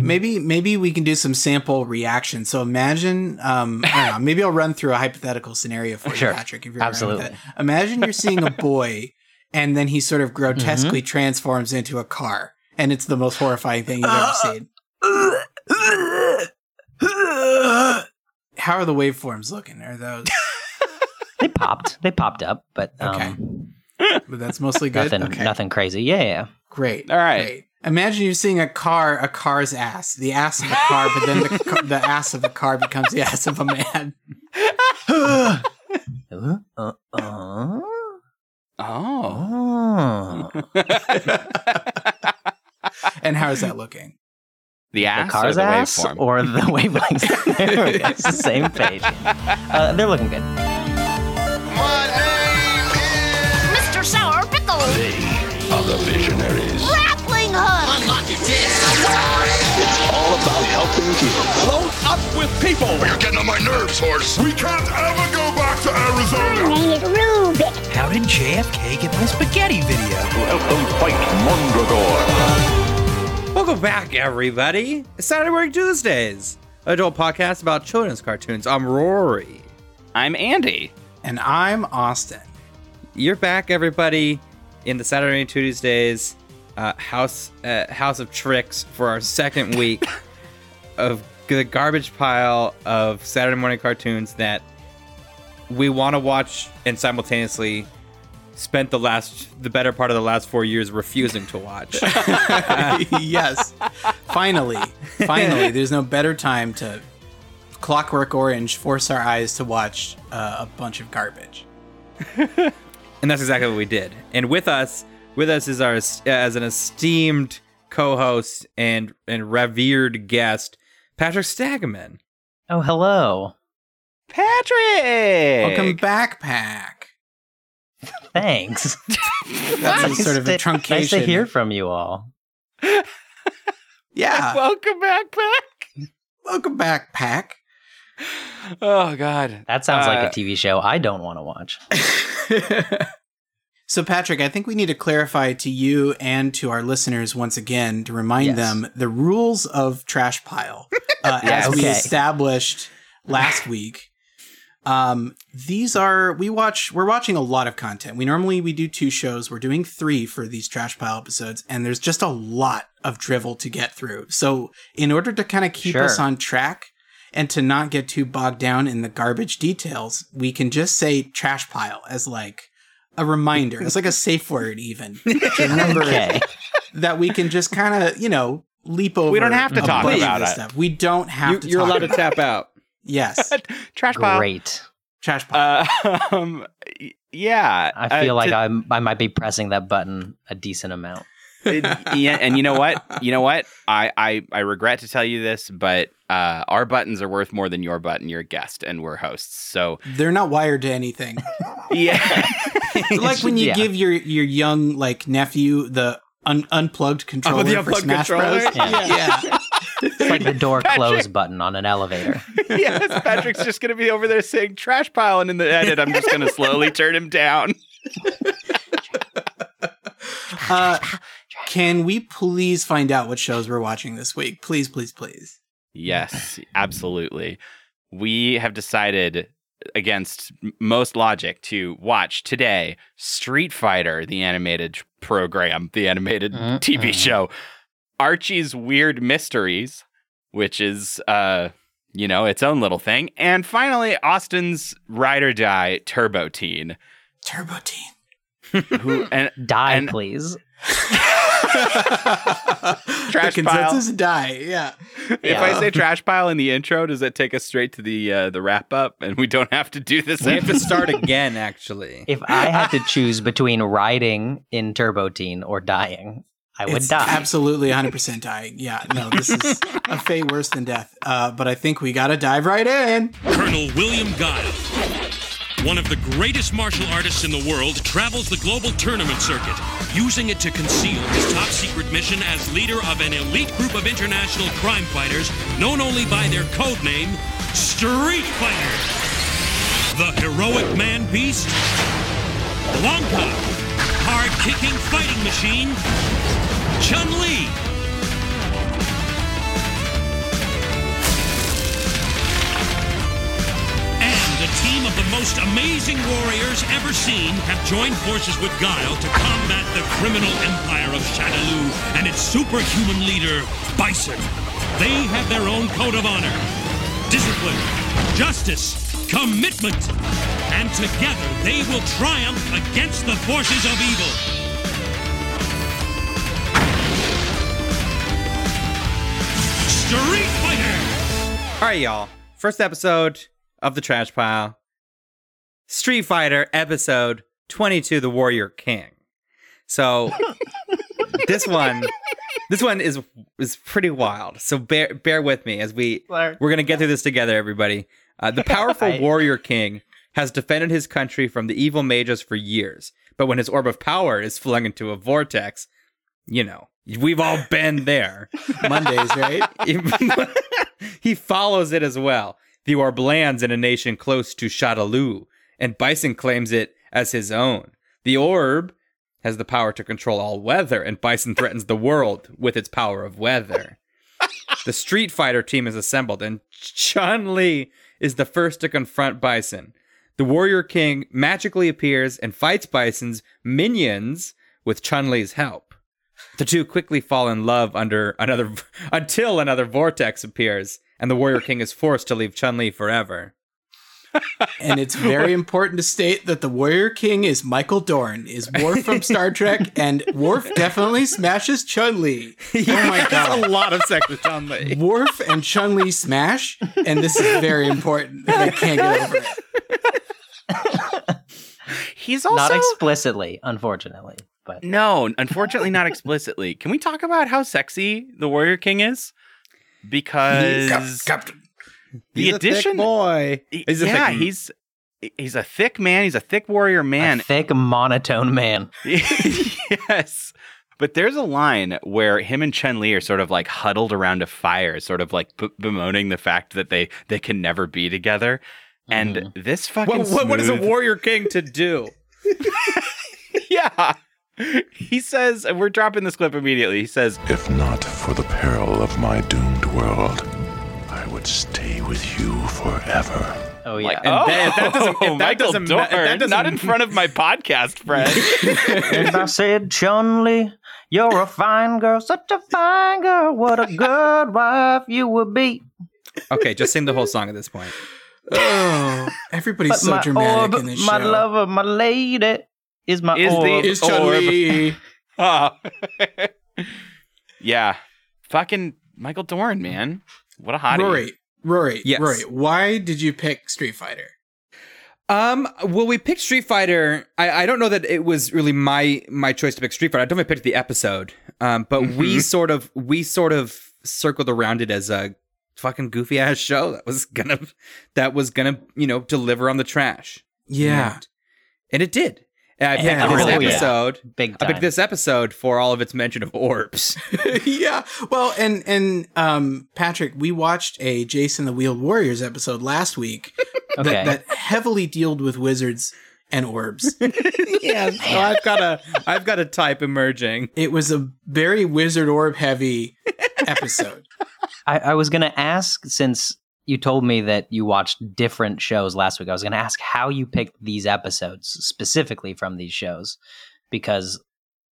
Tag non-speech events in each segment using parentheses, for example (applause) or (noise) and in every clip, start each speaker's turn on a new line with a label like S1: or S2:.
S1: Maybe maybe we can do some sample reaction. So imagine, um, I don't know, maybe I'll run through a hypothetical scenario for
S2: Sure.
S1: you, Patrick. If you're all right with
S2: Absolutely.
S1: it. Imagine you're seeing a boy, and then he sort of grotesquely transforms into a car, and it's the most horrifying thing you've ever seen. How are the waveforms looking? Are those? (laughs)
S2: They popped. They popped up, but um,
S1: Okay. But that's mostly (laughs) good.
S2: nothing,
S1: okay.
S2: nothing crazy. Yeah, yeah.
S1: Great.
S3: All right.
S1: Great. Imagine you're seeing a car, a car's ass, the ass of a car, but then the, (laughs) the ass of a car becomes the ass of a man.
S2: Uh, uh, uh,
S3: Oh.
S2: oh.
S1: And how is that looking?
S3: the ass,
S2: the
S3: ass
S2: car's
S3: or the
S2: ass
S3: waveform?
S2: or the (laughs) wavelengths. (laughs) there we go. It's the same page. Uh, they're looking good.
S4: Mr. Sour Pickle.
S5: Other visionaries.
S4: Grappling hook.
S5: All about helping people.
S6: Load up with people.
S5: Oh, you're getting on my nerves, horse. We can't ever go back to Arizona.
S4: name is Rubik.
S6: How did JFK get my spaghetti video?
S5: To help them fight Mongregor.
S7: Welcome back, everybody. It's Saturday Morning Tuesdays, adult podcast about children's cartoons. I'm Rory.
S3: I'm Andy.
S1: And I'm Austin.
S7: You're back, everybody, in the Saturday Morning Tuesdays uh, house uh, House of Tricks for our second week (laughs) of the garbage pile of Saturday morning cartoons that we want to watch and simultaneously spent the last the better part of the last four years refusing to watch. (laughs)
S1: yes. Finally. Finally. There's no better time to Clockwork Orange force our eyes to watch uh, a bunch of garbage. (laughs)
S7: And that's exactly what we did. And with us, with us is our as an esteemed co-host and and revered guest, Patrick Stagaman.
S2: Oh, hello.
S3: Patrick.
S1: Welcome back, Pack.
S2: Thanks. (laughs)
S1: That's a sort of a truncation.
S2: Nice to hear from you all.
S1: Yeah. (laughs)
S3: Welcome back, Pack.
S1: Welcome back, Pack.
S3: Oh God.
S2: That sounds like
S3: Uh,
S2: a TV show I don't want to watch. (laughs)
S1: So, Patrick, I think we need to clarify to you and to our listeners once again to remind
S2: Yes.
S1: them the rules of Trash Pile uh, (laughs)
S3: Yes.
S1: as we established last (laughs) week. Um, these are we watch. We're watching a lot of content. We normally we do two shows. We're doing three for these Trash Pile episodes, and there's just a lot of drivel to get through. So, in order to kind of keep
S2: Sure.
S1: us on track. And to not get too bogged down in the garbage details, we can just say trash pile as like a reminder. It's like a (laughs) safe word, even (laughs) to remember
S2: Okay.
S1: that we can just kind of, you know, leap over.
S3: We don't have to talk about
S1: this
S3: it.
S1: Stuff. We don't have
S7: You,
S1: to.
S7: you're
S1: talk
S7: allowed to
S1: about
S7: tap out.
S1: Yes, (laughs)
S3: Trash pile.
S2: Great.
S1: trash pile.
S3: Uh, um, yeah.
S2: I feel
S3: uh,
S2: like
S3: to-
S2: I'm, I might be pressing that button a decent amount.
S3: yeah, and you know what? You know what? I, I I regret to tell you this, but uh, our buttons are worth more than your button. You're a guest, and we're hosts. So
S1: They're not wired to anything.
S3: yeah, (laughs)
S1: like when you
S2: Yeah.
S1: give your your young like nephew the un- unplugged controller for
S7: unplugged
S1: Smash
S7: controller?
S1: Bros.
S2: Yeah.
S1: yeah.
S2: It's like the door close button on an elevator. (laughs)
S3: yes. Patrick's just gonna be over there saying trash pile, and in the edit, I'm just gonna slowly (laughs) turn him down.
S1: Uh, can we please find out what shows we're watching this week? Please, please, please.
S3: Yes, absolutely. We have decided against most logic to watch today Street Fighter, the animated program, the animated
S2: Mm-mm.
S3: TV show, Archie's Weird Mysteries, which is uh you know, its own little thing, and finally Austin's Ride or Die Turbo Teen,
S1: Turbo Teen.
S3: who and (laughs)
S2: Die,
S3: And-
S2: please. (laughs) (laughs)
S3: Trash
S1: the
S3: pile.
S1: die. Yeah.
S3: if I say trash pile in the intro, does that take us straight to the uh, the wrap up, and we don't have to do this?
S7: We have to start (laughs) again, actually.
S2: If I had to choose between riding in Turbo Teen or dying, I would
S1: it's
S2: die.
S1: absolutely 100% dying. Yeah, no, this is a fate worse than death. Uh, but I think we got to dive right in.
S8: Colonel William Guile, one of the greatest martial artists in the world, travels the global tournament circuit, using it to conceal his top secret mission as leader of an elite group of international crime fighters known only by their code name, Street Fighter. The heroic man beast, Blanka, hard kicking fighting machine, Chun Li, most amazing warriors ever seen have joined forces with Guile to combat the criminal empire of Shadaloo and its superhuman leader, Bison. They have their own code of honor, discipline, justice, commitment, and together they will triumph against the forces of evil. Street Fighter!
S7: All right, y'all. First episode of the Trash Pile. Street Fighter episode 22 The Warrior King. So (laughs) this one this one is is pretty wild. So bear bear with me as we we're going to get through this together everybody. Uh, the (laughs) powerful
S2: Right.
S7: Warrior King has defended his country from the evil mages for years. But when his orb of power is flung into a vortex, you know, we've all been there. (laughs)
S1: Mondays, right?
S7: he follows it as well. The orb lands in a nation close to Shadaloo, and Bison claims it as his own. The orb has the power to control all weather, and Bison (laughs) threatens the world with its power of weather. the Street Fighter team is assembled, and Chun Li is the first to confront Bison. The Warrior King magically appears and fights Bison's minions with Chun Li's help. The two quickly fall in love under another (laughs) until another vortex appears, and the Warrior King is forced to leave Chun Li forever.
S1: And it's very (laughs) important to state that the Warrior King is Michael Dorn, is Worf from Star Trek, and Worf definitely smashes Chun Li. Oh my
S7: That's a lot of sex with Chun Li.
S1: Worf and Chun Li smash, and this is very important. They can't get over it.
S3: He's also
S2: Not explicitly, unfortunately, but
S3: no, unfortunately, not explicitly. Can we talk about how sexy the Warrior King is? Because
S1: Captain.
S3: The
S7: He's a thick
S3: addition,
S7: boy. He's a
S3: yeah,
S7: thick-
S3: he's he's a thick man. He's a thick warrior
S2: a
S3: man.
S2: thick monotone man. (laughs)
S3: yes. But there's a line where him and Chun Li are sort of like huddled around a fire, sort of like b- bemoaning the fact that they they can never be together. And mm-hmm. this fucking
S7: What, what, what is a Warrior King to do? (laughs)
S3: yeah. He says, and we're dropping this clip immediately. He says,
S5: If not for the peril of my doomed world, I stay with you forever.
S2: Oh yeah.
S3: like,
S7: And
S3: oh,
S7: that- that doesn't- if (laughs) that
S3: Michael
S7: doesn't- if
S3: Dorn,
S7: that doesn't-
S3: not in front of my podcast friend.
S2: and (laughs) I said, Chun Li, you're a fine girl, such a fine girl. What a good wife you would be.
S7: Okay, just sing the whole song at this point.
S1: Oh, (sighs) everybody's
S2: But
S1: so
S2: my
S1: dramatic
S2: orb,
S1: in this
S2: my
S1: show.
S2: lover, my lady is my
S3: Is the-
S1: is Chun Li.
S3: Oh. yeah. Fucking Michael Dorn, man. What a hottie.
S1: Rory, Rory,
S7: Yes.
S1: Rory, why did you pick Street Fighter?
S7: Um, well, we picked Street Fighter. I, I don't know that it was really my my choice to pick Street Fighter. I definitely picked the episode. Um, but we sort of we sort of circled around it as a fucking goofy ass show that was gonna that was gonna you know deliver on the trash.
S1: Yeah.
S7: and, and it did. And I picked
S1: Yeah,
S7: this
S2: really, yeah.
S7: episode.
S2: Big
S7: I picked this episode for all of its mention of orbs. (laughs) (laughs)
S1: yeah. Well, and and um Patrick, we watched a Jayce and the Wheeled Warriors episode last week (laughs)
S2: okay.
S1: that, that heavily dealt with wizards and orbs.
S7: yeah, so I've got a I've got a type emerging.
S1: it was a very wizard orb heavy episode.
S2: I, I was going to ask since you told me that you watched different shows last week. I was going to ask how you picked these episodes specifically from these shows because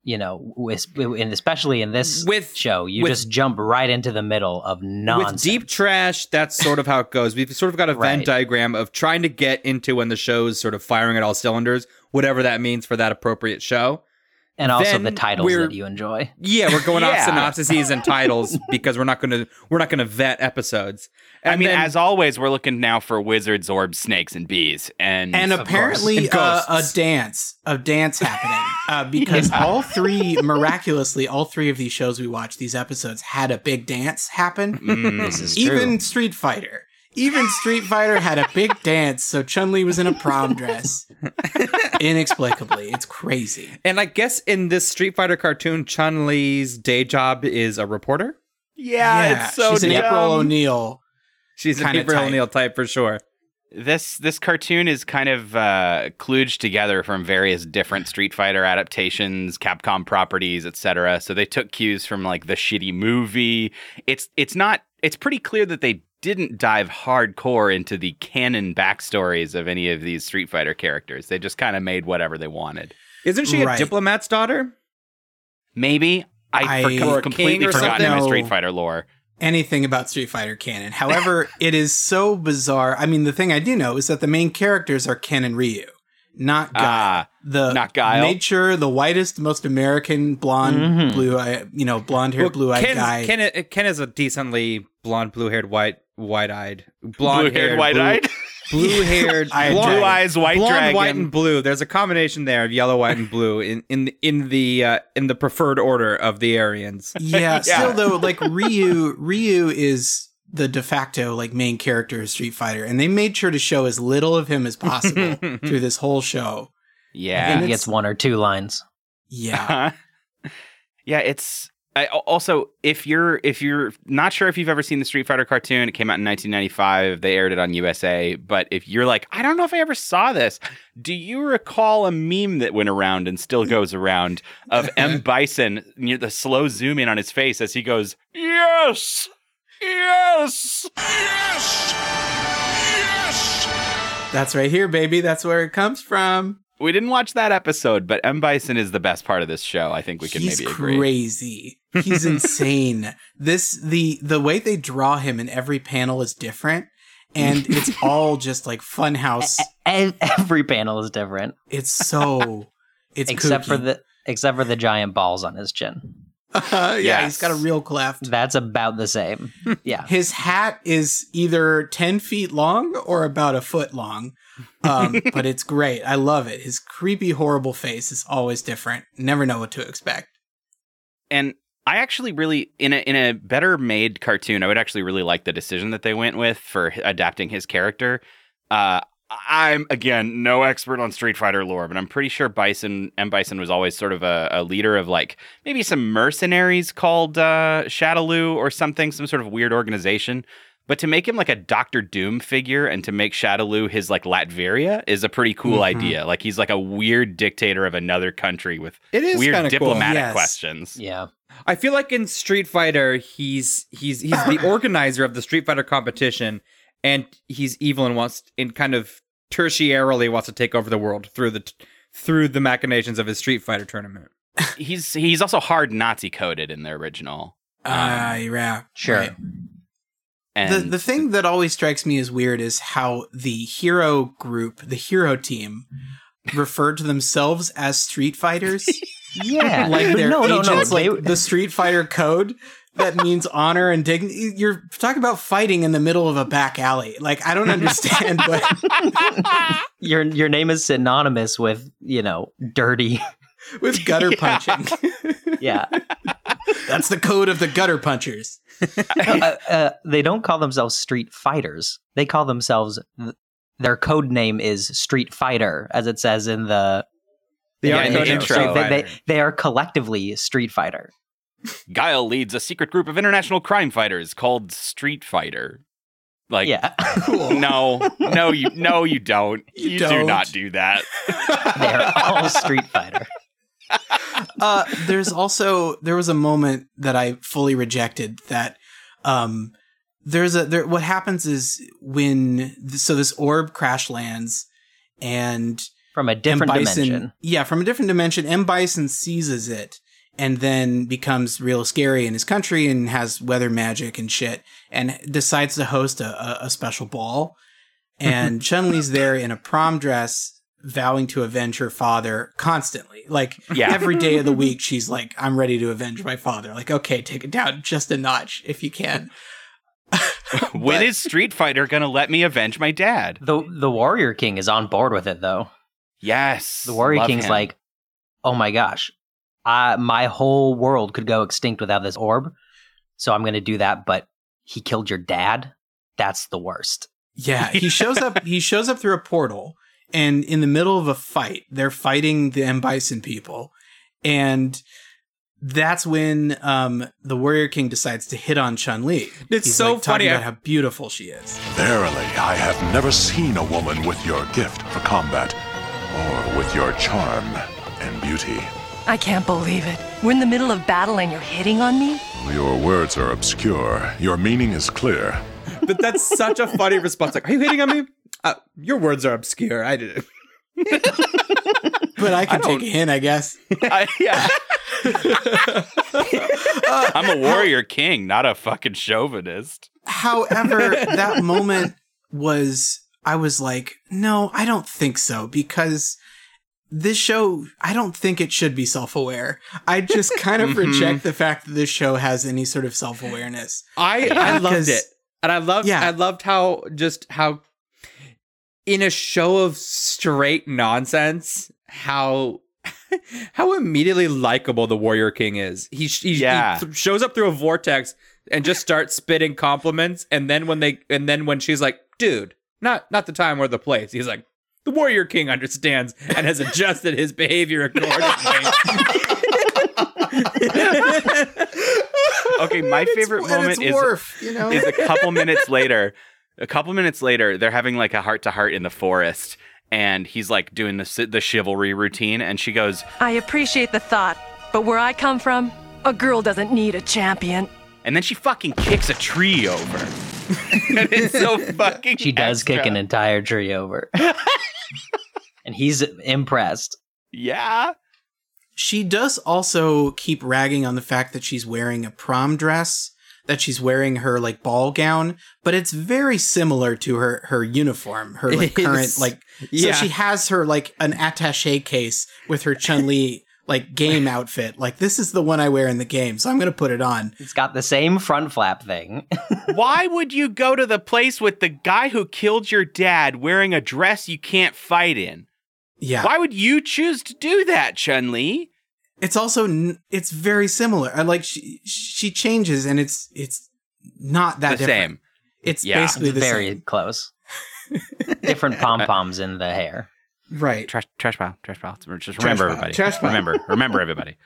S2: you know, with, and especially in this
S7: With-
S2: show, you
S7: with-
S2: just jump right into the middle of nonsense.
S7: With deep trash, that's sort of how it goes. We've sort of got a Venn diagram of trying to get into when the show's sort of firing at all cylinders, whatever that means for that appropriate show.
S2: And also
S7: then
S2: the titles that you enjoy.
S7: Yeah, we're going
S3: Yeah.
S7: off synopses and titles (laughs) because we're not going to we're not going to vet episodes.
S3: I mean,
S7: then-
S3: as always, we're looking now for wizards, orbs, snakes, and bees. And,
S1: And apparently
S7: And
S1: uh, a dance, a dance happening. (laughs) Uh, because all three, (laughs) miraculously, all three of these shows we watched, these episodes had a big dance happen.
S3: Mm.
S2: This is true.
S1: Even Street Fighter. Even Street Fighter had a big dance, so Chun Li was in a prom dress. (laughs) Inexplicably. It's crazy.
S7: and I guess in this Street Fighter cartoon, Chun Li's day job is a reporter.
S3: yeah, it's so
S1: she's an. April O'Neil.
S7: She's an April
S1: type.
S7: O'Neil type for sure.
S3: this this cartoon is kind of uh, kludged together from various different Street Fighter adaptations, Capcom properties, etc. So they took cues from like the shitty movie. It's it's not. It's pretty clear that they didn't dive hardcore into the canon backstories of any of these Street Fighter characters. They just kind of made whatever they wanted.
S7: Isn't she
S1: Right.
S7: a diplomat's daughter?
S3: Maybe I,
S1: I-
S3: for- completely
S7: king or
S3: forgotten
S1: something?
S3: my Street Fighter lore.
S1: anything about Street Fighter canon. However, (laughs) it is so bizarre. I mean, the thing I do know is that the main characters are Ken and Ryu, not Guile.
S3: Ah,
S1: the
S3: not Guile.
S1: nature, the whitest, most American blonde,
S2: Mhm.
S1: blue eye, you know, blonde haired, blue eyed guy.
S7: Ken, Ken is a decently blonde, blue haired, white, white eyed, blonde
S3: blue-haired, white-eyed. (laughs)
S7: blue haired, (laughs)
S3: Blue eyes, white
S7: blonde,
S3: dragon.
S7: white, and blue. There's a combination there of yellow, white, and blue in in in the uh, in the preferred order of the Aryans. (laughs)
S1: yeah,
S3: Yeah.
S1: still though, like Ryu, Ryu is the de facto like main character of Street Fighter, and they made sure to show as little of him as possible through this whole show.
S3: yeah.
S2: He gets one or two lines.
S1: Yeah,
S3: yeah, it's I, also if you're if you're not sure if you've ever seen the Street Fighter cartoon, it came out in 1995. They aired it on USA. But if you're like, I don't know if I ever saw this, do you recall a meme that went around and still goes around of (laughs) M Bison near the slow zoom in on his face as he goes, "Yes, yes, yes, yes.
S1: that's right here, baby. That's where it comes from.
S3: We didn't watch that episode, but M Bison is the best part of this show. I think we can
S1: He's
S3: maybe agree.
S1: crazy. He's (laughs) insane. This the the way they draw him in every panel is different, and it's (laughs) all just like funhouse.
S2: Every panel is different,
S1: It's so it's (laughs)
S2: except for the except for the giant balls on his chin. (laughs)
S1: yeah, he's got a real cleft.
S2: That's about the same. (laughs) Yeah.
S1: His hat is either ten feet long or about a foot long, um, (laughs) but it's great. I love it. His creepy, horrible face is always different. Never know what to expect.
S3: and I actually really in a in a better made cartoon, I would actually really like the decision that they went with for adapting his character. Uh, I'm again no expert on Street Fighter lore, but I'm pretty sure Bison M Bison was always sort of a, a leader of like maybe some mercenaries called uh, Shadaloo or something, some sort of weird organization. But to make him like a Doctor Doom figure and to make Shadaloo his like Latveria is a pretty cool
S1: Mhm.
S3: idea. Like he's like a weird dictator of another country with
S7: It is
S3: weird
S7: kinda cool.
S3: diplomatic
S1: Yes.
S3: questions.
S2: Yeah.
S7: I feel like in Street Fighter, he's he's he's the (coughs) organizer of the Street Fighter competition, and he's evil and wants and kind of tertiarily wants to take over the world through the through the machinations of his Street Fighter tournament. (laughs)
S3: he's he's also hard Nazi coded in the original.
S1: Ah, yeah,
S2: Sure.
S1: right.
S3: And
S1: the the thing that always strikes me as weird is how the hero group, the hero team, (laughs) referred to themselves as Street Fighters, (laughs)
S2: Yeah.
S1: like
S2: But
S1: they're
S2: no, no, no.
S1: agents,
S2: They,
S1: like the Street Fighter code. That means honor and dignity. You're talking about fighting in the middle of a back alley. Like I don't (laughs) understand what (laughs)
S2: your your name is synonymous with, you know, dirty.
S1: with gutter (laughs) punching.
S2: Yeah.
S1: That's the code of the gutter punchers.
S2: uh, uh, they don't call themselves Street Fighters. They call themselves their code name is Street Fighter, as it says in the
S7: The
S3: Yeah,
S2: in
S3: in
S2: the
S3: the
S2: intro.
S3: intro.
S2: They, they, they are collectively Street Fighter.
S3: Guile leads a secret group of international crime fighters called Street Fighter. Like
S2: yeah, (laughs)
S3: no, no, you no, you don't.
S1: You
S3: You, do
S1: don't.
S3: do that.
S2: they're all Street Fighter. (laughs)
S1: uh, there's also there was a moment that I fully rejected that um there's a there what happens is when so this orb crash lands and
S2: From a different
S1: Bison,
S2: dimension.
S1: Yeah, from a different dimension. M. Bison seizes it and then becomes real scary in his country and has weather magic and shit and decides to host a, a, a special ball. And (laughs) Chun Li's there in a prom dress, vowing to avenge her father constantly. Like
S3: Yeah.
S1: every day of the (laughs) week, she's like, I'm ready to avenge my father. Like, okay, take it down just a notch if you can. (laughs)
S3: when is Street Fighter gonna let me avenge my dad?
S2: The the Warrior King is on board with it though.
S3: Yes,
S2: The Warrior King's
S3: him.
S2: like, oh my gosh, I, my whole world could go extinct without this orb. So I'm going to do that. But he killed your dad. That's the worst.
S1: Yeah, he (laughs) shows up. He shows up through a portal, and in the middle of a fight, they're fighting the M Bison people, and that's when um, the Warrior King decides to hit on Chun Li.
S7: It's
S1: He's
S7: so
S1: like,
S7: funny,
S1: about how beautiful she is.
S5: Verily, I have never seen a woman with your gift for combat, or with your charm and beauty.
S9: I can't believe it. We're in the middle of battle and you're hitting on me?
S5: Your words are obscure. Your meaning is clear.
S7: but that's such a funny response. Like, are you hitting on me? Uh, your words are obscure. I did it.
S1: But I can take a hint, I guess. (laughs)
S3: I, yeah. (laughs) I'm a warrior king, not a fucking chauvinist.
S1: However, that (laughs) moment was I was like, no, I don't think so because this show, I don't think it should be self-aware. I just kind of mm-hmm. reject the fact that this show has any sort of self-awareness.
S7: I I loved it, and I loved
S1: Yeah.
S7: I loved how just how in a show of straight nonsense how (laughs) how immediately likable the Warrior King is. He, he,
S3: Yeah.
S7: he shows up through a vortex and just starts spitting compliments, and then when they and then when she's like, "Dude, not not the time or the place," he's like. The Warrior King understands and has adjusted his behavior accordingly.
S3: Okay, my (laughs) favorite moment is
S1: Worf, you know.
S3: is a couple minutes later. A couple minutes later, they're having like a heart to heart in the forest, and he's like doing the the chivalry routine, and she goes,
S9: I appreciate the thought, but where I come from, a girl doesn't need a champion.
S3: And then she fucking kicks a tree over. (laughs) and it's so (laughs) fucking.
S2: She does kick an entire tree over. (laughs) and he's impressed.
S3: Yeah.
S1: She does also keep ragging on the fact that she's wearing a prom dress, that she's wearing her like ball gown, but it's very similar to her her uniform, her like current like
S7: Yeah.
S1: so she has her like an attaché case with her Chun-Li like game (laughs) outfit. Like this is the one I wear in the game, so I'm going to put it on.
S2: It's got the same front flap thing. (laughs)
S3: Why would you go to the place with the guy who killed your dad wearing a dress you can't fight in?
S1: Yeah.
S3: Why would you choose to do that, Chun Li?
S1: It's also n- it's very similar. I like she she changes and it's it's not that
S3: The
S1: different.
S3: same.
S1: It's
S3: Yeah.
S1: basically
S2: It's
S1: the
S2: very
S1: same.
S2: close. (laughs) Different pom poms in the hair.
S1: Right.
S3: Trash, trash pile, trash pile. Just
S1: Trash
S3: remember,
S1: pile,
S3: everybody.
S1: trash pile.
S3: Remember, remember, everybody. (laughs)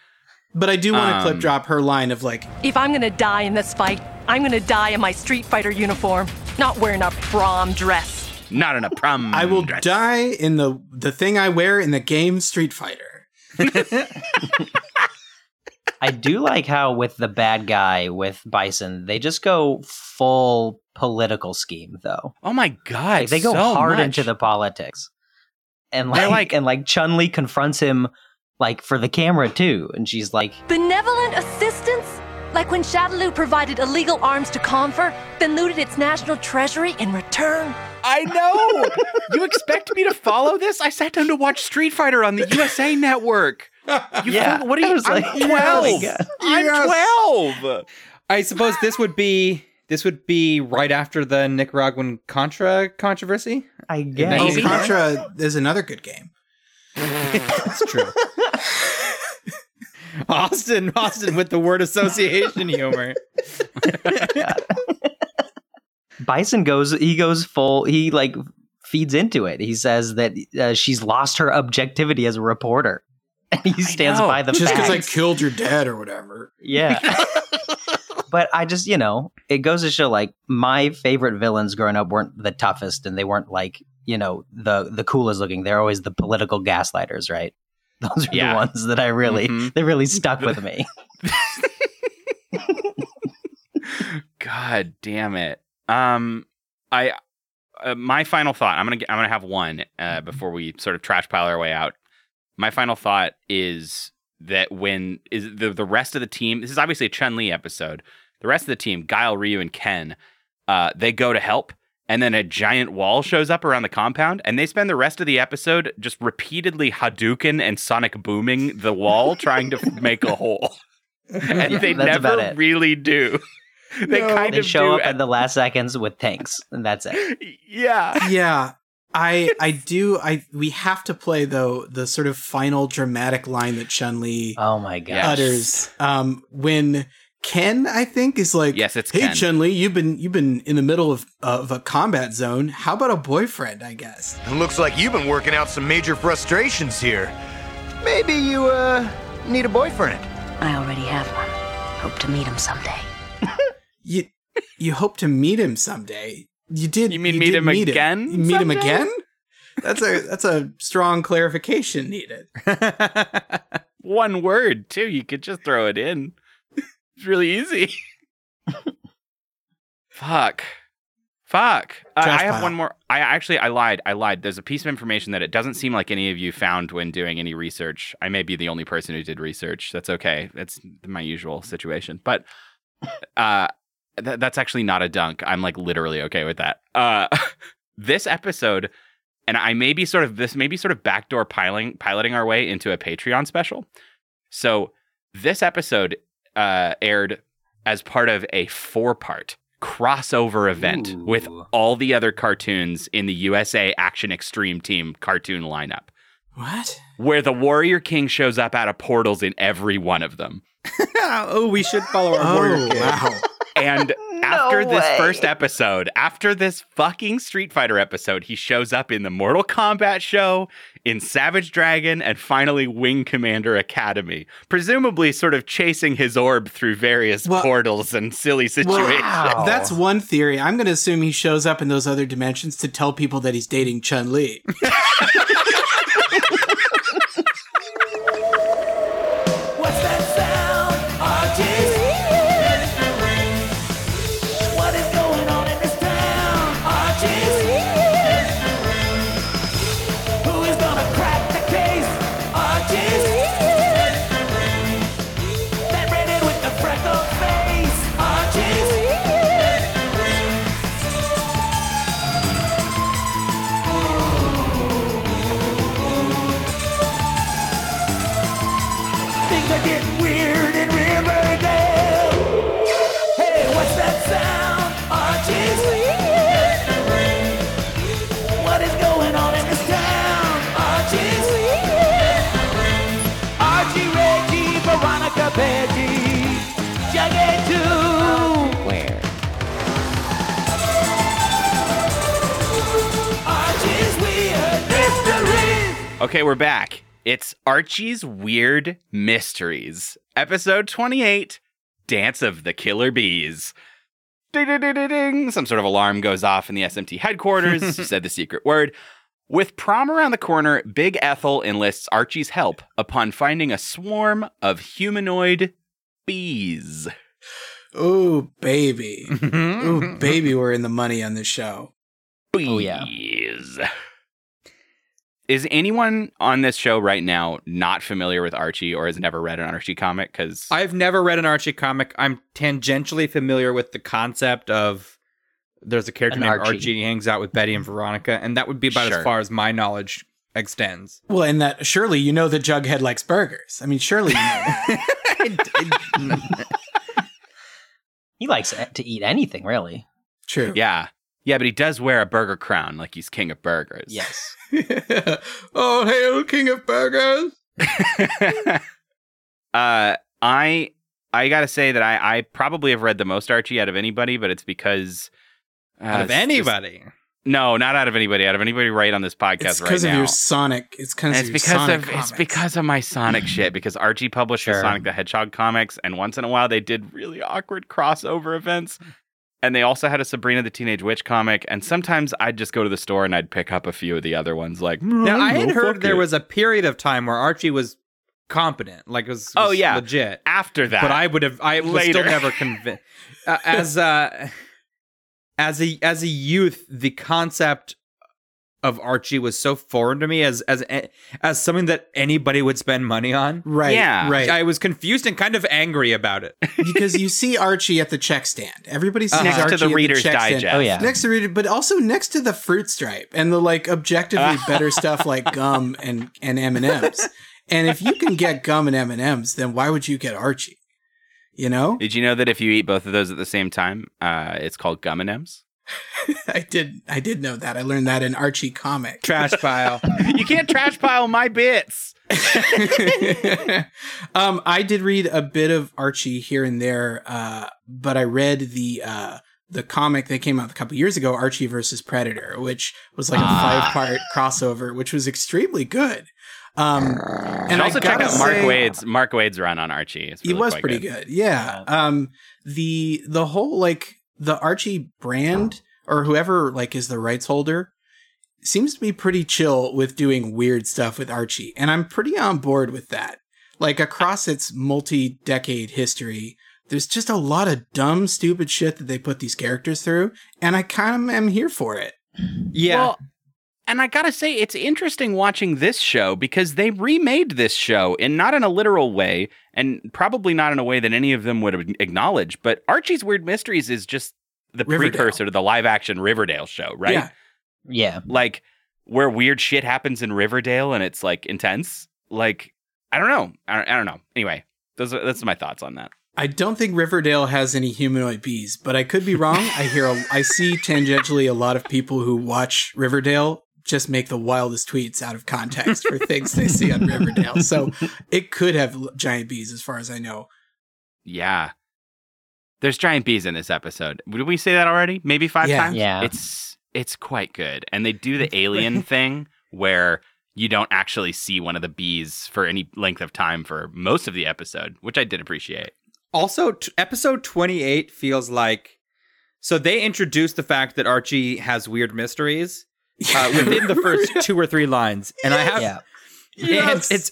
S1: But I do want to
S3: Um,
S1: clip drop her line of like,
S9: If I'm gonna die in this fight, I'm gonna die in my Street Fighter uniform, not wearing a prom dress.
S3: Not in a prom.
S1: I will
S3: dress.
S1: die in the the thing I wear in the game Street Fighter. (laughs)
S2: I do like how with the bad guy with Bison, they just go full political scheme though.
S3: Oh my god!
S2: Like, they go
S3: so
S2: hard
S3: much.
S2: into the politics. And like,
S3: like-
S2: and like Chun Li confronts him like for the camera too, and she's like,
S10: Benevolent assistance? Like when Shadaloo provided illegal arms to Confer, then looted its national treasury in return?
S3: I know. you expect me to follow this? I sat down to watch Street Fighter on the USA Network. You
S2: Yeah,
S3: think- what are you?
S2: was
S3: I'm
S2: like, (laughs)
S3: twelve.
S2: God.
S3: I'm
S1: Yes.
S3: twelve.
S7: I suppose this would be this would be right after the Nicaraguan Contra controversy.
S2: I
S1: Oh,
S2: guess.
S7: Maybe.
S1: Contra is another good game. (laughs)
S7: That's true. Austin, Austin with the word association humor. (laughs)
S2: Bison goes, he goes full, he like feeds into it. He says that uh, she's lost her objectivity as a reporter. (laughs) And he stands by the
S1: Just because I killed your dad or whatever.
S2: Yeah. But I just, you know, it goes to show like my favorite villains growing up weren't the toughest and they weren't like, you know, the the coolest looking. They're always the political gaslighters, right? (laughs) Those are
S3: Yeah.
S2: the ones that I really
S3: Mhm.
S2: they really stuck with me. (laughs)
S3: God damn it. Um, I uh, my final thought. I'm gonna I'm gonna have one uh, before we sort of trash pile our way out. My final thought is that when is the the rest of the team. This is obviously a Chun Li episode. The rest of the team, Guile, Ryu, and Ken, uh, they go to help. And then a giant wall shows up around the compound, and they spend the rest of the episode just repeatedly Hadouken and Sonic booming the wall, (laughs) trying to make a hole. (laughs) And
S2: Yeah,
S3: they never really do. (laughs) They
S1: No.
S3: kind
S2: They
S3: of
S2: show
S3: do
S2: up at the last seconds with tanks, and that's it.
S3: yeah.
S1: Yeah. I I do I we have to play though the sort of final dramatic line that Chun Li
S2: Oh my god.
S1: Utters um when Ken I think is like
S3: Yes, it's
S1: Hey
S3: Ken.
S1: Chun Li, you've been you've been in the middle of of a combat zone. How about a boyfriend, I guess?
S11: It looks like you've been working out some major frustrations here. Maybe you, uh, need a boyfriend.
S4: I already have one. Hope to meet him someday. (laughs)
S1: You you hope to meet him someday. You did
S3: You mean
S1: you
S3: meet
S1: did
S3: him again
S1: You meet him again? That's a (laughs) that's a strong clarification needed.
S3: One word, too. You could just throw it in. It's really easy. (laughs) Fuck. Fuck. Uh, I have
S1: pile.
S3: one more. I actually I lied. I lied. There's a piece of information that it doesn't seem like any of you found when doing any research. I may be the only person who did research. That's okay. That's my usual situation. But (laughs) uh th- that's actually not a dunk. I'm like literally okay with that. Uh (laughs) this episode and I may be sort of this may be sort of backdoor piling piloting our way into a Patreon special. So this episode uh aired as part of a four-part crossover event
S2: Ooh.
S3: with all the other cartoons in the USA Action Extreme Team cartoon lineup,
S1: What?
S3: where the Warrior King shows up out of portals in every one of them. (laughs)
S7: oh, we should follow our warrior
S1: Oh
S7: king.
S1: wow!
S3: And (laughs) after this first episode, after this fucking Street Fighter episode, he shows up in the Mortal Kombat show, in Savage Dragon, and finally Wing Commander Academy, presumably sort of chasing his orb through various
S1: Well-
S3: portals and silly situations.
S2: Wow.
S1: That's one theory. I'm going to assume he shows up in those other dimensions to tell people that he's dating Chun Li. (laughs)
S3: Okay, we're back. It's Archie's Weird Mysteries, episode 28 Dance of the Killer Bees. Ding, ding, ding, ding, ding. Some sort of alarm goes off in the SMT headquarters. (laughs) you said the secret word. With prom around the corner, Big Ethel enlists Archie's help upon finding a swarm of humanoid bees.
S1: Ooh, baby. (laughs) Ooh, baby, we're in the money on this show.
S3: Bees.
S2: Oh, yeah. (laughs)
S3: Is anyone on this show right now not familiar with Archie or has never read an Archie comic? Because
S7: I've never read an Archie comic. I'm tangentially familiar with the concept of there's a character
S2: An
S7: named
S2: Archie.
S7: Archie. He hangs out with Betty and Veronica, and that would be about
S3: Sure.
S7: as far as my knowledge extends.
S1: Well, and that surely you know that Jughead likes burgers. I mean, surely you know. (laughs) (laughs)
S2: He likes to eat anything, really.
S1: True.
S3: Yeah. Yeah, but he does wear a burger crown like he's king of burgers.
S2: Yes. (laughs)
S1: oh, hail King of Burgers! (laughs)
S3: uh I I gotta say that I I probably have read the most Archie out of anybody, but it's because uh,
S7: Out of anybody.
S3: no, not out of anybody. Out of anybody right on this podcast
S1: It's
S3: right
S1: because of your Sonic. It's because of
S3: it's
S1: your
S3: because
S1: Sonic
S3: of
S1: comics.
S3: it's because of my Sonic shit. Because Archie published the Sonic the Hedgehog comics, and once in a while they did really awkward crossover events. And they also had a Sabrina the Teenage Witch comic, and sometimes I'd just go to the store and I'd pick up a few of the other ones. Like,
S7: Now I had
S3: "Mm,
S7: heard there
S3: it."
S7: was a period of time where Archie was competent, like it was,
S3: Oh,
S7: was
S3: yeah.
S7: legit.
S3: after that.
S7: But I would have, I was
S3: Later.
S7: still never convinced. Uh, as uh, as a as a youth, the concept of Archie was so foreign to me as as as something that anybody would spend money on.
S1: Right.
S3: Yeah.
S1: Right.
S7: I was confused and kind of angry about it. (laughs)
S1: because you see Archie at the check stand. Everybody sees
S3: next
S1: Archie
S3: to the
S1: at
S3: Reader's
S1: check stand.
S2: Oh, yeah.
S1: Next to reader, but also next to the fruit stripe and the like objectively (laughs) better stuff like gum and and M and M's. And if you can get gum and M and M's, then why would you get Archie? You know,
S3: Did you know that if you eat both of those at the same time, uh, it's called gum and M's? (laughs)
S1: I did. I did know that. I learned that in Archie comic.
S7: Trash (laughs) pile.
S3: you can't trash pile my bits. (laughs)
S1: um, I did read a bit of Archie here and there, uh, but I read the uh, the comic that came out a couple years ago, Archie versus Predator, which was like a
S3: Ah.
S1: five part crossover, which was extremely good. Um,
S3: And also check out Mark
S1: say-
S3: Waid's Mark Waid's run on Archie. Really
S1: was
S3: quite
S1: pretty good. Yeah. Um, the the whole like the Archie brand or whoever like is the rights holder seems to be pretty chill with doing weird stuff with Archie, and I'm pretty on board with that. Like across its multi-decade history, there's just a lot of dumb, stupid shit that they put these characters through, and I kind of am here for it.
S7: Yeah.
S3: Well, and I gotta say, it's interesting watching this show because they remade this show in not in a literal way, and probably not in a way that any of them would acknowledge. But Archie's Weird Mysteries is just the
S1: Riverdale.
S3: precursor to the live action Riverdale show, right?
S1: Yeah.
S2: Yeah.
S3: Like where weird shit happens in Riverdale and it's like intense. Like I don't know. I don't, I don't know. Anyway, those are, that's my thoughts on that.
S1: I don't think Riverdale has any humanoid bees, but I could be wrong. I hear, a, I see tangentially a lot of people who watch Riverdale just make the wildest tweets out of context for things they see on Riverdale. So it could have giant bees, as far as I know.
S3: Yeah. There's giant bees in this episode. Did we say that already? Maybe five
S1: Yeah.
S3: times?
S2: Yeah.
S3: It's it's quite good. And they do the alien (laughs) thing where you don't actually see one of the bees for any length of time for most of the episode, which I did appreciate.
S7: Also, t- episode 28 feels like. So they introduced the fact that Archie has weird mysteries uh, (laughs) within the first two or three lines. And I have.
S2: Yeah.
S7: And it's.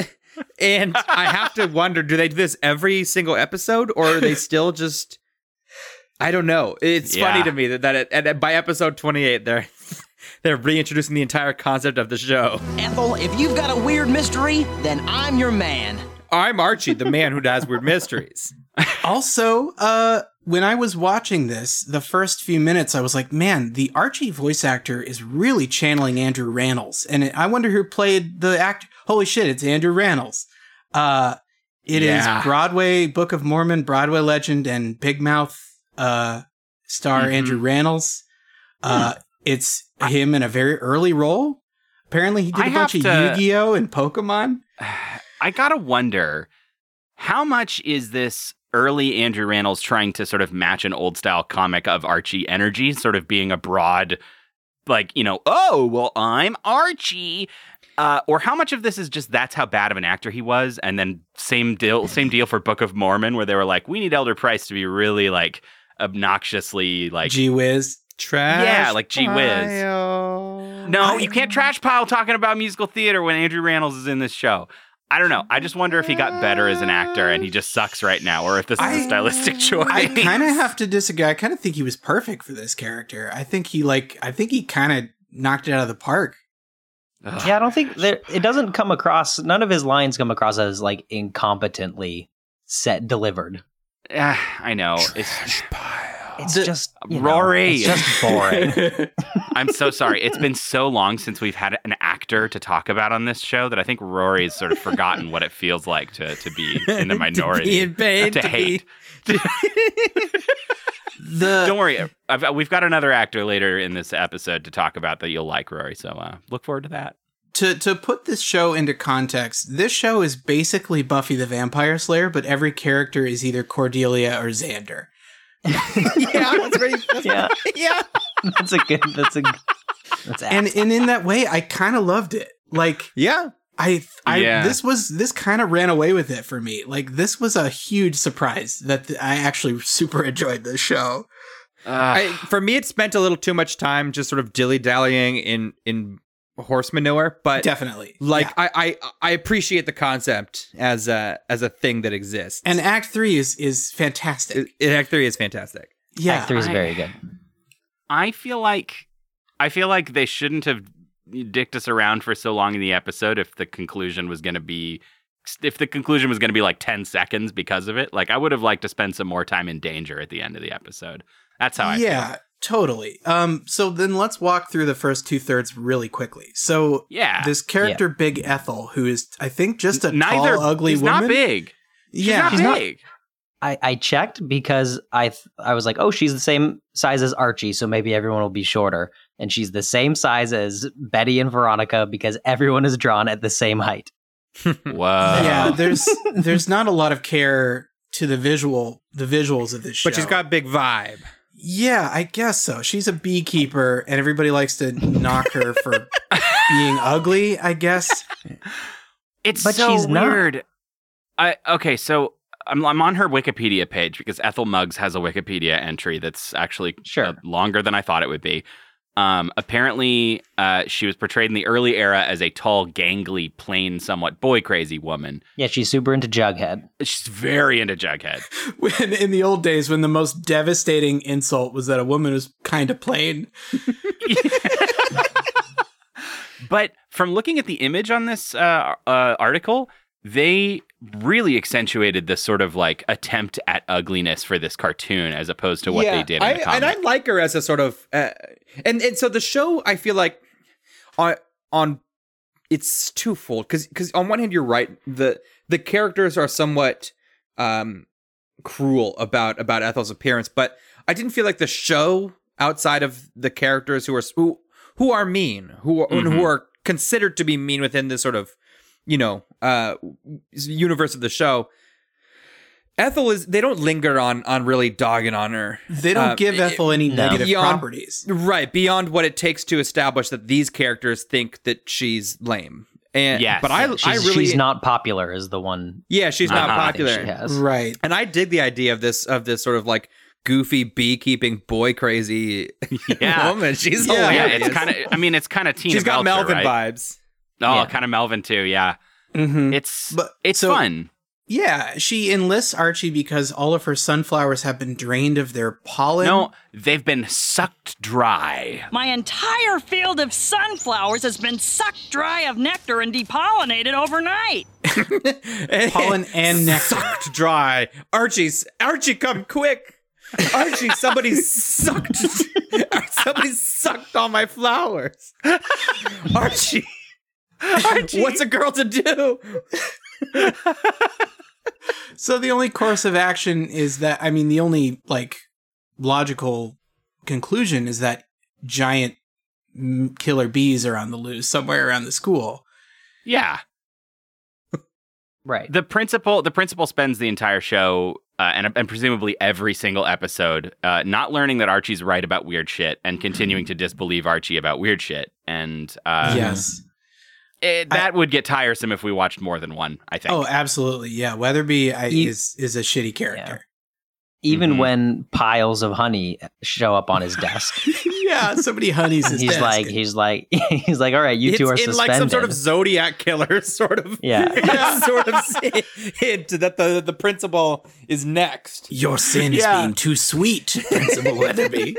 S7: And I have to wonder do they do this every single episode or are they still just. I don't know. It's funny to me that, that it, and by episode 28, they're. They're reintroducing the entire concept of the show.
S12: Ethel, if you've got a weird mystery, then I'm your man.
S7: I'm Archie, the man who does weird mysteries.
S1: Also, uh, when I was watching this, the first few minutes, I was like, man, the Archie voice actor is really channeling Andrew Rannells. And I wonder who played the actor. Holy shit, it's Andrew Rannells. Uh, it is
S3: Yeah.
S1: Broadway Book of Mormon, Broadway legend, and Big Mouth uh, star
S3: Mhm.
S1: Andrew Rannells. Uh, it's him in a very early role. Apparently, he did a
S3: I
S1: bunch of
S3: to-
S1: Yu Gi Oh and Pokemon. (sighs)
S3: I gotta wonder how much is this early Andrew Rannells trying to sort of match an old style comic of Archie energy, sort of being a broad, like, you know, oh, well, I'm Archie. Uh, or how much of this is just that's how bad of an actor he was, and then same deal, same deal for Book of Mormon, where they were like, we need Elder Price to be really like obnoxiously like,
S1: Gee whiz.
S7: Trash.
S3: Yeah, like Gee whiz.
S7: pile.
S3: no, you can't trash pile talking about musical theater when Andrew Rannells is in this show. I don't know. I just wonder if he got better as an actor and he just sucks right now, or if this is a
S1: I-
S3: stylistic (laughs) choice.
S1: I kind of have to disagree. I kind of think he was perfect for this character. I think he like. I think he kind of knocked it out of the park.
S2: Yeah, I don't think there. It doesn't come across. None of his lines come across as like incompetently set delivered.
S3: Ah, (sighs) I know. It's
S2: It's
S1: The-
S2: just you know,
S3: Rory.
S2: it's just boring. (laughs) (laughs)
S3: I'm so sorry. It's been so long since we've had an actor to talk about on this show that I think Rory's sort of forgotten what it feels like to to be (laughs) in the minority.
S7: being paid
S3: to,
S7: to
S3: hate.
S1: the
S3: Don't worry. I've, we've got another actor later in this episode to talk about that you'll like, Rory. So uh, look forward to that.
S1: to to put this show into context, this show is basically Buffy the Vampire Slayer, but every character is either Cordelia or Xander. (laughs)
S7: yeah, that's pretty. That's
S2: Yeah. (laughs)
S7: yeah.
S2: that's a good. That's a. That's (laughs)
S1: And and in that way, I kind of loved it. Like
S7: Yeah.
S1: I I
S3: Yeah.
S1: this was this kind of ran away with it for me. Like this was a huge surprise that th- I actually super enjoyed this show.
S3: Uh,
S7: I, for me, it spent a little too much time just sort of dilly dallying in in horse manure, but
S1: Definitely.
S7: like
S1: Yeah.
S7: I, I I appreciate the concept as a as a thing that exists.
S1: and Act 3 is is fantastic.
S7: it, it Act Three is fantastic.
S1: yeah.
S2: Act three is
S3: I-
S2: very good.
S3: I feel like I feel like they shouldn't have dicked us around for so long in the episode if the conclusion was going to be if the conclusion was going to be like 10 seconds because of it. Like I would have liked to spend some more time in danger at the end of the episode. That's how I
S1: yeah,
S3: feel.
S1: Totally. Um, so then let's walk through the first two thirds really quickly. So
S3: Yeah.
S1: this character Big Ethel, who is I think just a
S3: Neither
S1: tall, ugly
S3: he's
S1: woman.
S3: not big. She's
S1: Yeah,
S3: not
S2: She's not-
S3: big.
S2: I, I checked because I th- I was like, oh, she's the same size as Archie, so maybe everyone will be shorter. And she's the same size as Betty and Veronica because everyone is drawn at the same height. (laughs)
S3: wow.
S1: yeah. There's (laughs) there's not a lot of care to the visual the visuals of this show.
S7: But she's got big vibe.
S1: Yeah, I guess so. She's a beekeeper, and everybody likes to knock her for (laughs) being ugly. I guess.
S3: It's
S2: But
S3: so
S2: she's not.
S3: weird. I okay, so I'm I'm on her Wikipedia page because Ethel Muggs has a Wikipedia entry that's actually
S2: Sure.
S3: uh, longer than I thought it would be. Um, apparently, uh, she was portrayed in the early era as a tall, gangly, plain, somewhat boy crazy woman.
S2: Yeah, she's super into Jughead.
S3: She's very into Jughead. (laughs)
S1: When in the old days, when the most devastating insult was that a woman was kind of plain. (laughs)
S3: But from looking at the image on this uh, uh, article, they really accentuated this sort of like attempt at ugliness for this cartoon as opposed to what they did in
S7: I,
S3: the
S7: and I like her as a sort of, uh, and and so the show I feel like on on it's twofold because because on one hand you're right the the characters are somewhat um cruel about about Ethel's appearance, but I didn't feel like the show outside of the characters who are who who are mean who
S3: Mhm.
S7: who are considered to be mean within this sort of you know uh universe of the show. Ethel is they don't linger on on really dogging on her.
S1: They don't
S7: Uh,
S1: give Ethel any
S2: no.
S1: negative
S7: Beyond-
S1: properties.
S7: Right, beyond what it takes to establish that these characters think that she's lame. And
S3: Yes.
S7: but I
S2: She's,
S7: I really
S2: she's not popular, is the one.
S7: Yeah, she's not popular.
S2: She has.
S1: Right.
S7: And I dig the idea of this of this sort of like goofy beekeeping boy crazy (laughs)
S3: Yeah. (laughs)
S7: woman. She's
S3: yeah,
S7: hilarious.
S3: it's kind of. I mean, it's kind of Tina.
S7: She's got
S3: Belcher,
S7: Melvin
S3: right?
S7: vibes.
S3: Oh,
S2: Yeah.
S3: kind of Melvin too. Yeah,
S1: Mm-hmm.
S3: it's
S1: But-
S3: it's
S1: so-
S3: fun.
S1: Yeah, she enlists Archie because all of her sunflowers have been drained of their pollen.
S3: No, they've been sucked dry.
S13: My entire field of sunflowers has been sucked dry of nectar and depollinated overnight. (laughs)
S1: pollen and (laughs) nectar.
S7: Sucked dry. Archie's Archie, come quick. Archie, somebody (laughs) sucked somebody sucked all my flowers. Archie. Archie. What's a girl to do? (laughs)
S1: So the only course of action is that I mean the only like logical conclusion is that giant killer bees are on the loose somewhere around the school.
S3: Yeah, (laughs)
S2: Right.
S3: the principal the principal spends the entire show uh, and, and presumably every single episode uh, not learning that Archie's right about weird shit and continuing to disbelieve Archie about weird shit. And uh,
S1: yes.
S3: It, that would get tiresome if we watched more than one. I think.
S1: Oh, absolutely. Yeah, Weatherby I,
S2: You-
S1: is is a shitty character.
S2: Even
S3: Mhm.
S2: when piles of honey show up on his desk, (laughs)
S1: Yeah, somebody honeys his
S2: he's
S1: desk.
S2: like, he's like, (laughs) he's like, all right, you two are
S7: it's in
S2: suspended.
S7: like some sort of zodiac killer (laughs) sort of
S2: Yeah.
S7: sort of hint that the the principal is next.
S1: Your sin is being too sweet, Principal Weatherby.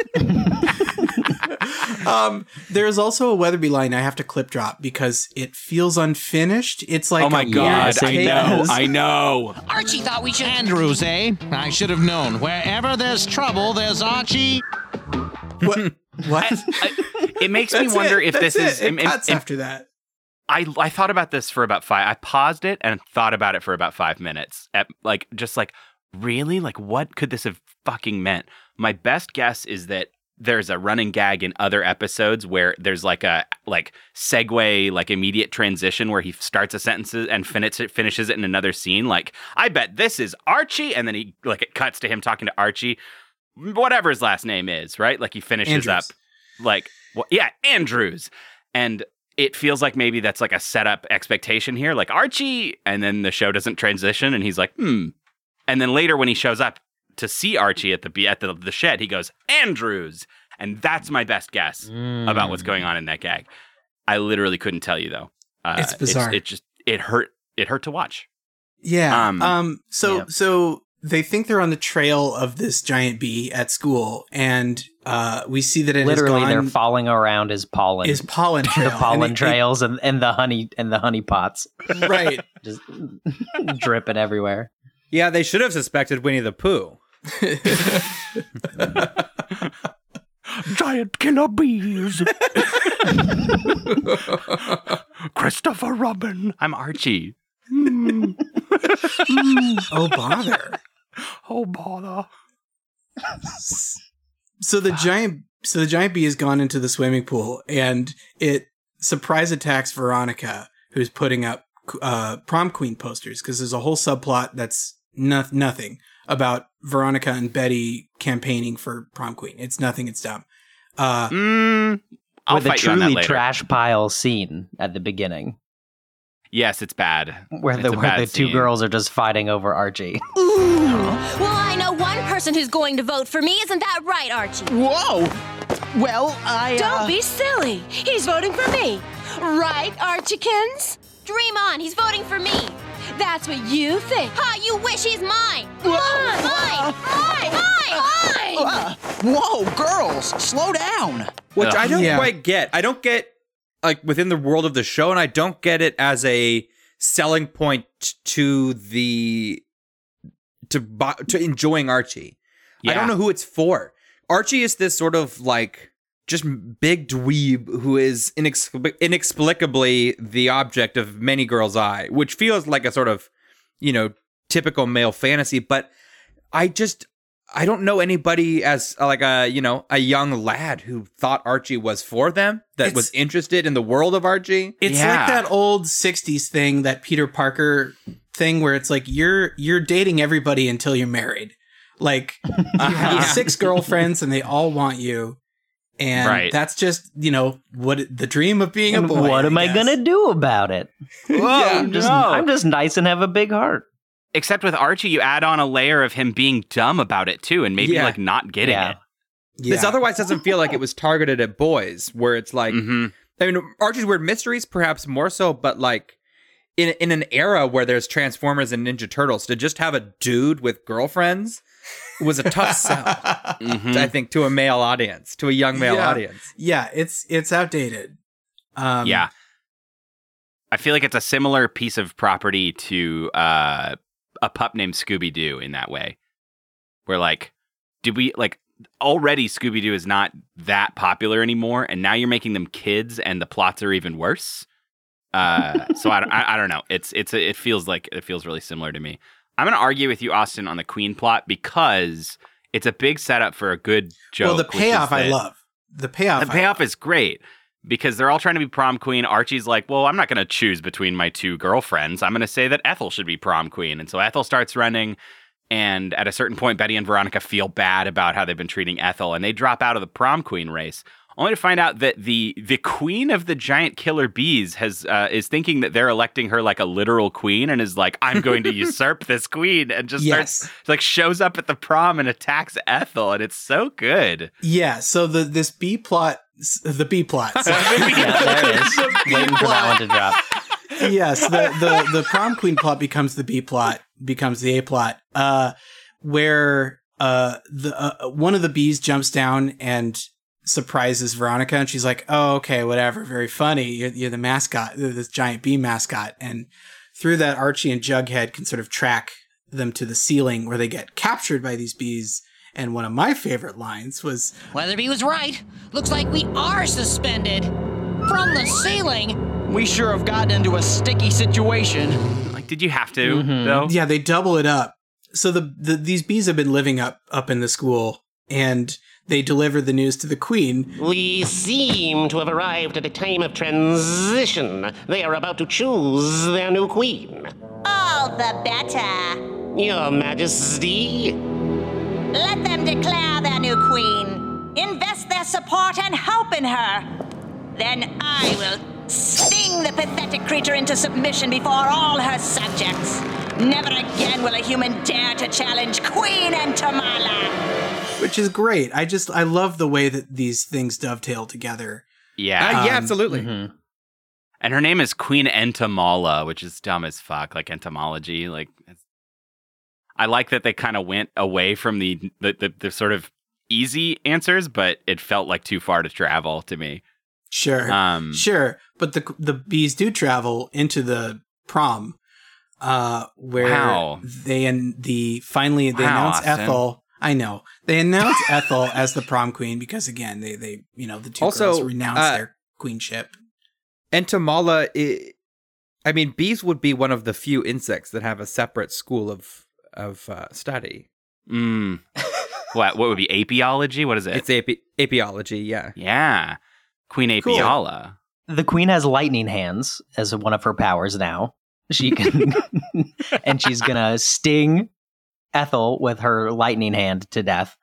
S1: Um, there's also a Weatherby line I have to clip drop because it feels unfinished. It's like
S3: oh my god! I know. I know.
S12: Archie thought we should.
S14: Andrews, eh? I should have known. Wherever there's trouble, there's Archie.
S1: What? (laughs) What?
S3: I- it makes me wonder
S1: it.
S3: if
S1: That's
S3: this is.
S1: it. It
S3: im- im-
S1: cuts
S3: im-
S1: after that.
S3: I I thought about this for about five. I paused it and thought about it for about five minutes. At like just like really like what could this have fucking meant? My best guess is that there's a running gag in other episodes where there's like a like segue like immediate transition where he starts a sentence and finishes it finishes it in another scene. Like I bet this is Archie, and then he like it cuts to him talking to Archie, whatever his last name is, right? Like he finishes
S1: Andrews.
S3: up like well, yeah Andrews and it feels like maybe that's like a setup expectation here, like Archie, and then the show doesn't transition, and he's like, hmm. And then later, when he shows up to see Archie at the at the, the shed, he goes Andrews, and that's my best guess about what's going on in that gag. I literally couldn't tell you though. Uh,
S1: It's bizarre.
S3: it just it hurt. It hurt to watch.
S1: Yeah.
S3: Um,
S1: Um. so
S2: yeah.
S1: so they think they're on the trail of this giant bee at school, and uh, we see that it
S2: Literally,
S1: has
S2: they're falling around his pollen,
S1: is pollen (laughs) trail.
S2: the pollen
S1: and it-
S2: trails, and, and the honey and the honey pots,
S1: right. (laughs)
S2: just (laughs) dripping everywhere.
S7: Yeah, they should have suspected Winnie the Pooh. (laughs)
S3: Giant killer bees. (laughs) Christopher Robin. I'm Archie.
S1: oh bother.
S3: Oh bother.
S1: so the giant so the giant bee has gone into the swimming pool and it surprise attacks Veronica who's putting up uh, prom queen posters because there's a whole subplot that's no- nothing about Veronica and Betty campaigning for prom queen. It's nothing. It's dumb. Uh,
S3: Mm, I'll
S2: With a
S3: fight you on that
S2: truly
S3: later.
S2: trash pile scene at the beginning,
S3: Yes, it's bad.
S2: where the where
S3: bad
S2: the two
S3: scene.
S2: girls are just fighting over Archie. (laughs) Ooh.
S15: Well, I know one person who's going to vote for me. Isn't that right, Archie?
S12: Whoa! Well, I.
S15: Don't
S12: uh,
S15: be silly. He's voting for me. Right, Archikins?
S16: Dream on, he's voting for me.
S15: That's what you think.
S16: Ha, you wish he's mine. Mine, mine, mine, mine.
S12: Uh, whoa, girls, slow down.
S7: Which I don't
S1: Yeah.
S7: quite get. I don't get like within the world of the show, and I don't get it as a selling point to the to bu- to enjoying Archie. I
S3: Yeah.
S7: don't know who it's for. Archie is this sort of like just big dweeb who is inexplic- inexplicably the object of many girls' eye, which feels like a sort of you know typical male fantasy. But I just I don't know anybody as uh, like a you know a young lad who thought Archie was for them that was interested in the world of Archie.
S1: It's like that old '60s thing, that Peter Parker thing, where it's like you're you're dating everybody until you're married. Like you (laughs) have
S3: Yeah.
S1: six girlfriends and they all want you, and
S3: Right.
S1: that's just you know what the dream of being a boy.
S2: what am I
S1: guess.
S2: gonna do about it? (laughs) I'm just
S3: no.
S2: I'm just nice and have a big heart.
S3: Except with Archie, you add on a layer of him being dumb about it too, and maybe
S7: Yeah.
S3: like not getting
S2: Yeah.
S3: it.
S7: This otherwise doesn't feel like it was targeted at boys, where it's like
S3: Mm-hmm.
S7: I mean Archie's Weird Mysteries perhaps more so, but like in in an era where there's Transformers and Ninja Turtles, to just have a dude with girlfriends was a tough (laughs) sell.
S3: Mhm.
S7: I think to a male audience, to a young male
S1: Yeah.
S7: audience.
S1: Yeah, it's it's outdated. Um,
S3: yeah. I feel like it's a similar piece of property to uh, a pup named Scooby Doo in that way. Where like, did we like already Scooby Doo is not that popular anymore, and now you're making them kids, and the plots are even worse. Uh, so I, I I don't know. It's it's it feels like it feels really similar to me. I'm gonna argue with you, Austin, on the Queen plot because it's a big setup for a good joke.
S1: well, the payoff I love. The payoff.
S3: the payoff is great because they're all trying to be prom queen. Archie's like, well, I'm not going to choose between my two girlfriends. I'm going to say that Ethel should be prom queen. And so Ethel starts running. And at a certain point, Betty and Veronica feel bad about how they've been treating Ethel, and they drop out of the prom queen race, only to find out that the the queen of the giant killer bees has uh, is thinking that they're electing her like a literal queen, and is like, I'm going to (laughs) usurp this queen, and just
S1: Yes.
S3: starts like shows up at the prom and attacks Ethel, and it's so good.
S1: Yeah, so the this B plot, the B plot. (laughs)
S2: Yeah, there it is. (laughs) Waiting for that one to drop.
S1: yes, the, the the prom queen plot becomes the B plot, becomes the A plot, uh, where uh the uh, one of the bees jumps down and surprises Veronica, and she's like, "Oh, okay, whatever, very funny. You're, you're the mascot, you're this giant bee mascot." And through that, Archie and Jughead can sort of track them to the ceiling where they get captured by these bees. And one of my favorite lines was,
S12: Weatherby was right. Looks like we are suspended. From the ceiling. We sure have gotten into a sticky situation.
S3: Like, did you have to
S2: Mm-hmm.
S3: though?
S1: Yeah, they double it up. So the, the these bees have been living up up in the school, and they deliver the news to the queen.
S17: We seem to have arrived at a time of transition. They are about to choose their new queen.
S18: All the better.
S17: Your Majesty.
S18: Let them declare their new queen. Invest their support and hope in her. Then I will sting the pathetic creature into submission before all her subjects. Never again will a human dare to challenge Queen Entomala.
S1: Which is great. I just I love the way that these things dovetail together.
S3: Yeah.
S1: Uh, yeah,
S7: absolutely.
S3: Mm-hmm. And her name is Queen Entomala, which is dumb as fuck, like entomology. Like, it's... I like that they kind of went away from the the, the the sort of easy answers, but it felt like too far to travel to me.
S1: Sure,
S3: Um,
S1: sure, but the the bees do travel into the prom, uh, where
S3: Wow.
S1: they and the finally they
S3: Wow,
S1: announce
S3: Austin.
S1: Ethel. I know they announce (laughs) Ethel as the prom queen because again they they you know the two
S7: Also,
S1: girls renounce
S7: uh,
S1: their queenship.
S7: Entomala, i I mean, bees would be one of the few insects that have a separate school of of uh, study.
S3: Mm. (laughs) what what would be apiology? What is it?
S7: It's api- apiology, yeah.
S3: yeah, Queen
S2: Cool. The queen has lightning hands as one of her powers now. She can, (laughs) and she's gonna sting Ethel with her lightning hand to death.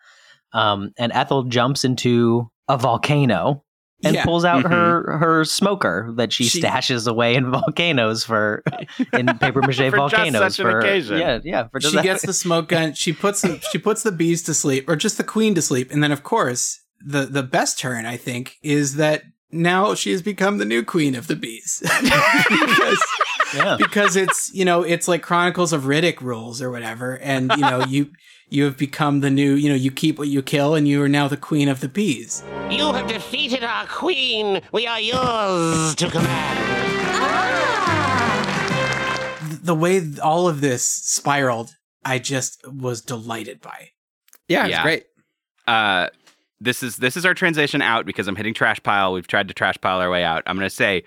S2: Um, and Ethel jumps into a volcano and
S1: Yeah.
S2: pulls out
S3: Mhm.
S2: her her smoker that she,
S1: She-
S2: stashes away in (laughs) volcanoes for in paper mache (laughs)
S3: For just
S2: volcanoes
S3: such an
S2: for
S3: occasion.
S2: yeah yeah for just
S1: she gets the smoke (laughs) gun. She puts them, she puts the bees to sleep, or just the queen to sleep, and then of course the the best turn, I think, is that now she has become the new queen of the bees. because,
S2: yeah.
S1: because it's you know it's like Chronicles of Riddick rules or whatever, and you know you (laughs) you have become the new you know you keep what you kill, and you are now the queen of the bees.
S17: You have defeated our queen. We are yours to command.
S1: The way all of this spiraled, I just was delighted by.
S7: Yeah, it's
S3: Yeah.
S7: great.
S3: uh this is this is our transition out because I'm hitting trash pile. We've tried to trash pile our way out. I'm gonna say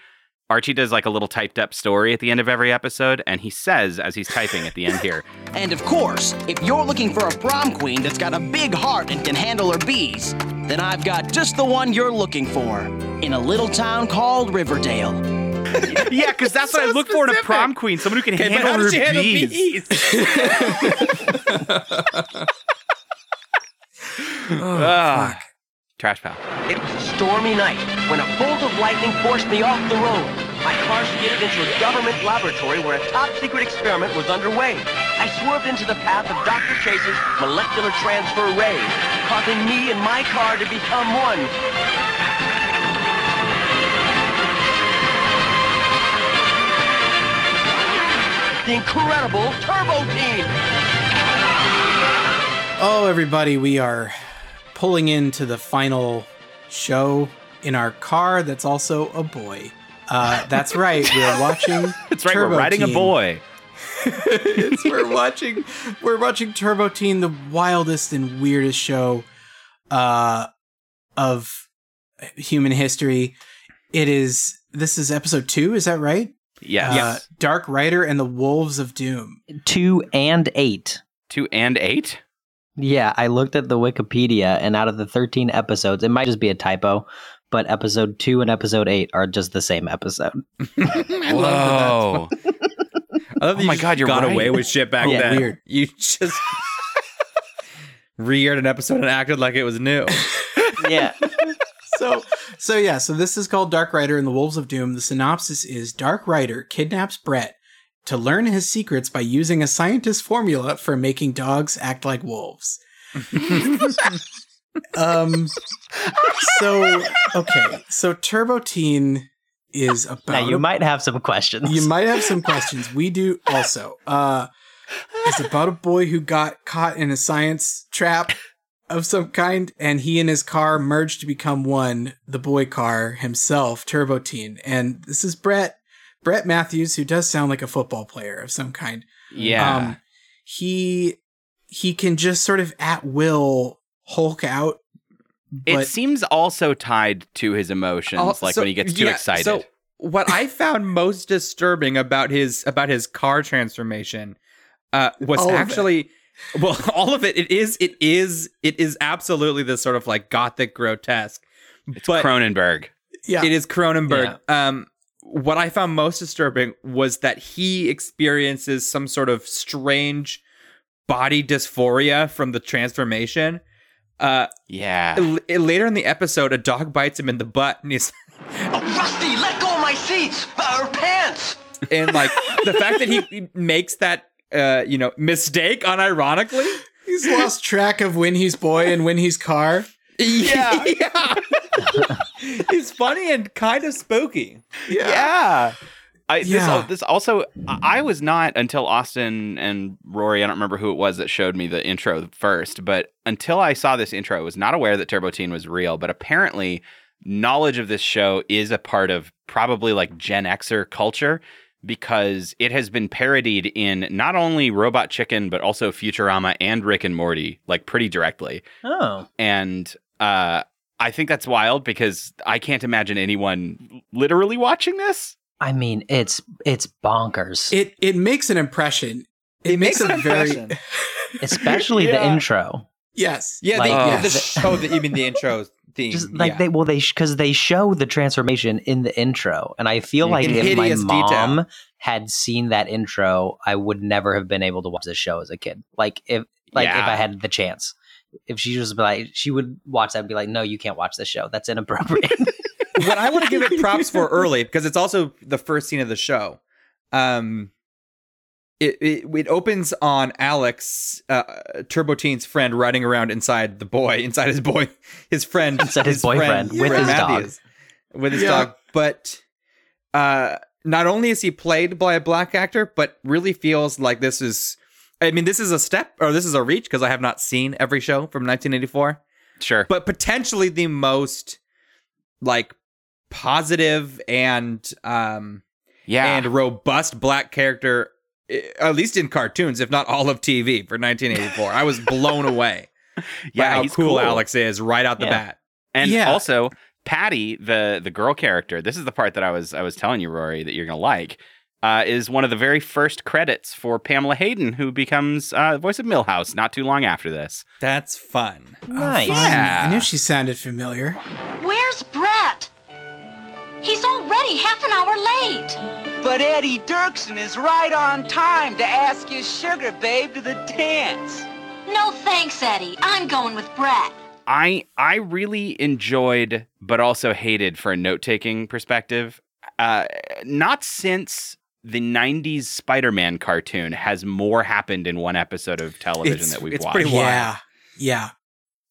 S3: Archie does like a little typed up story at the end of every episode, and he says as he's typing at the end here, (laughs)
S12: And of course, if you're looking for a prom queen that's got a big heart and can handle her bees, then I've got just the one you're looking for in a little town called Riverdale. (laughs)
S3: Yeah, because that's what I look for in a prom queen, someone who can
S12: Okay, but
S3: handle
S12: how
S3: her
S12: does she handle
S3: bees. (laughs)
S1: Oh,
S3: fuck. Trash pile.
S19: It was a stormy night when a bolt of lightning forced me off the road. My car skidded into a government laboratory where a top secret experiment was underway. I swerved into the path of Dr. Chase's molecular transfer ray, causing me and my car to become one. The incredible Turbo Teen!
S1: Oh, everybody, we are pulling into the final show in our car that's also a boy. Uh, that's right, we're (laughs) watching.
S3: That's right, we're
S1: Turbo
S3: riding a boy. (laughs) (laughs)
S1: It's- we're watching we're watching Turbo Teen, the wildest and weirdest show uh, of human history. It is this is episode two, is that right?
S3: Yes.
S1: Uh, Dark Rider and the Wolves of Doom.
S2: Two and eight.
S3: Two and eight?
S2: Yeah, I looked at the Wikipedia, and out of the 13 episodes, it might just be a typo, but episode two and episode eight are just the same episode. (laughs)
S3: Whoa. (laughs)
S7: I love that
S3: Oh my God, you're
S7: got
S3: right.
S7: away with shit back
S1: Yeah,
S7: then.
S1: weird.
S7: You just (laughs) re-aired an episode and acted like it was new.
S2: yeah.
S1: so so yeah, so this is called Dark Rider and the Wolves of Doom. The synopsis is Dark Rider kidnaps Brett to learn his secrets by using a scientist's formula for making dogs act like wolves. (laughs) um so okay, so Turbo Teen is about
S2: Now, you
S1: a-
S2: might have some questions.
S1: you might have some questions. We do also. Uh it's about a boy who got caught in a science trap of some kind, and he and his car merged to become one, the boy car himself, Turbo Teen. And this is Brett, Brett Matthews, who does sound like a football player of some kind.
S3: Yeah.
S1: Um, he he can just sort of at will Hulk out.
S3: it seems also tied to his emotions,
S7: Oh,
S3: like
S7: so-
S3: when he gets too
S7: yeah,
S3: excited.
S7: So what I found most disturbing about his about his car transformation uh, was
S1: All
S7: actually well, (laughs) all of it. It is. It is. It is absolutely this sort of like gothic grotesque.
S3: it's
S7: but
S3: Cronenberg.
S1: yeah,
S7: it is Cronenberg. Um, what I found most disturbing was that he experiences some sort of strange body dysphoria from the transformation. Uh,
S3: Yeah.
S7: l- later in the episode, a dog bites him in the butt, and he's
S19: Oh, Rusty, let go of my seats! Our pants!
S7: and like the fact that he he makes that uh you know mistake unironically
S1: he's lost track of when he's boy and when he's car.
S7: Yeah, he's (laughs) (laughs) funny and kind of spooky
S3: Yeah. I, this,
S1: Yeah.
S3: al- this also, I I was not until Austin and Rory, I don't remember who it was that showed me the intro first, but until I saw this intro, I was not aware that Turbo Teen was real. But apparently, knowledge of this show is a part of probably like Gen Xer culture because it has been parodied in not only Robot Chicken, but also Futurama and Rick and Morty, like pretty directly.
S2: Oh.
S3: And uh, I think that's wild because I can't imagine anyone literally watching this.
S2: I mean, it's it's bonkers.
S1: It it makes an impression. It, makes,
S7: makes
S1: a
S7: an
S1: very
S7: impression. (laughs)
S2: Especially the intro.
S1: yes.
S7: yeah
S2: Like,
S7: the,
S2: uh,
S7: the show that you mean the intro theme
S2: Just like
S7: yeah.
S2: they well they because they show the transformation in the intro, and I feel like
S7: In
S2: if my mom
S7: detail.
S2: had seen that intro, I would never have been able to watch this show as a kid. Like if like if I had the chance, if she was like she would watch that and be like, no, you can't watch this show. That's inappropriate. (laughs)
S7: what I want to give it props for early because it's also the first scene of the show. Um, it, it it opens on Alex, uh, Turbo Teen's friend, riding around inside the boy, inside his boy, his friend,
S2: Inside his boyfriend, with
S7: friend
S2: his dog.
S7: Matthews, with his
S1: Yeah.
S7: dog. But uh, not only is he played by a black actor, but really feels like this is. I mean, this is a step or this is a reach because I have not seen every show from 1984.
S3: Sure.
S7: But potentially the most like positive and um
S3: Yeah.
S7: and robust black character eh, at least in cartoons if not all of TV for 1984. I was blown away (laughs) by
S3: Yeah,
S7: how
S3: he's
S7: cool,
S3: cool.
S7: Alex is right out the
S3: Yeah.
S7: bat.
S3: And
S1: Yeah.
S3: also Patty, the the girl character, this is the part that I was I was telling you, Rory, that you're gonna like. Uh, is one of the very first credits for Pamela Hayden, who becomes uh, the voice of Milhouse not too long after this.
S7: That's fun.
S2: Nice.
S1: Fun.
S3: Yeah.
S1: I knew she sounded familiar.
S18: Where's Brett? He's already half an hour late.
S20: But Eddie Dirksen is right on time to ask his sugar babe to the dance.
S18: No thanks, Eddie. I'm going with Brett.
S3: I I really enjoyed, but also hated for a note taking perspective. Uh, not since the '90s Spider-Man cartoon has more happened in one episode of television
S7: It's-
S3: that we've
S7: it's
S3: watched.
S7: pretty wild.
S1: Yeah. Yeah.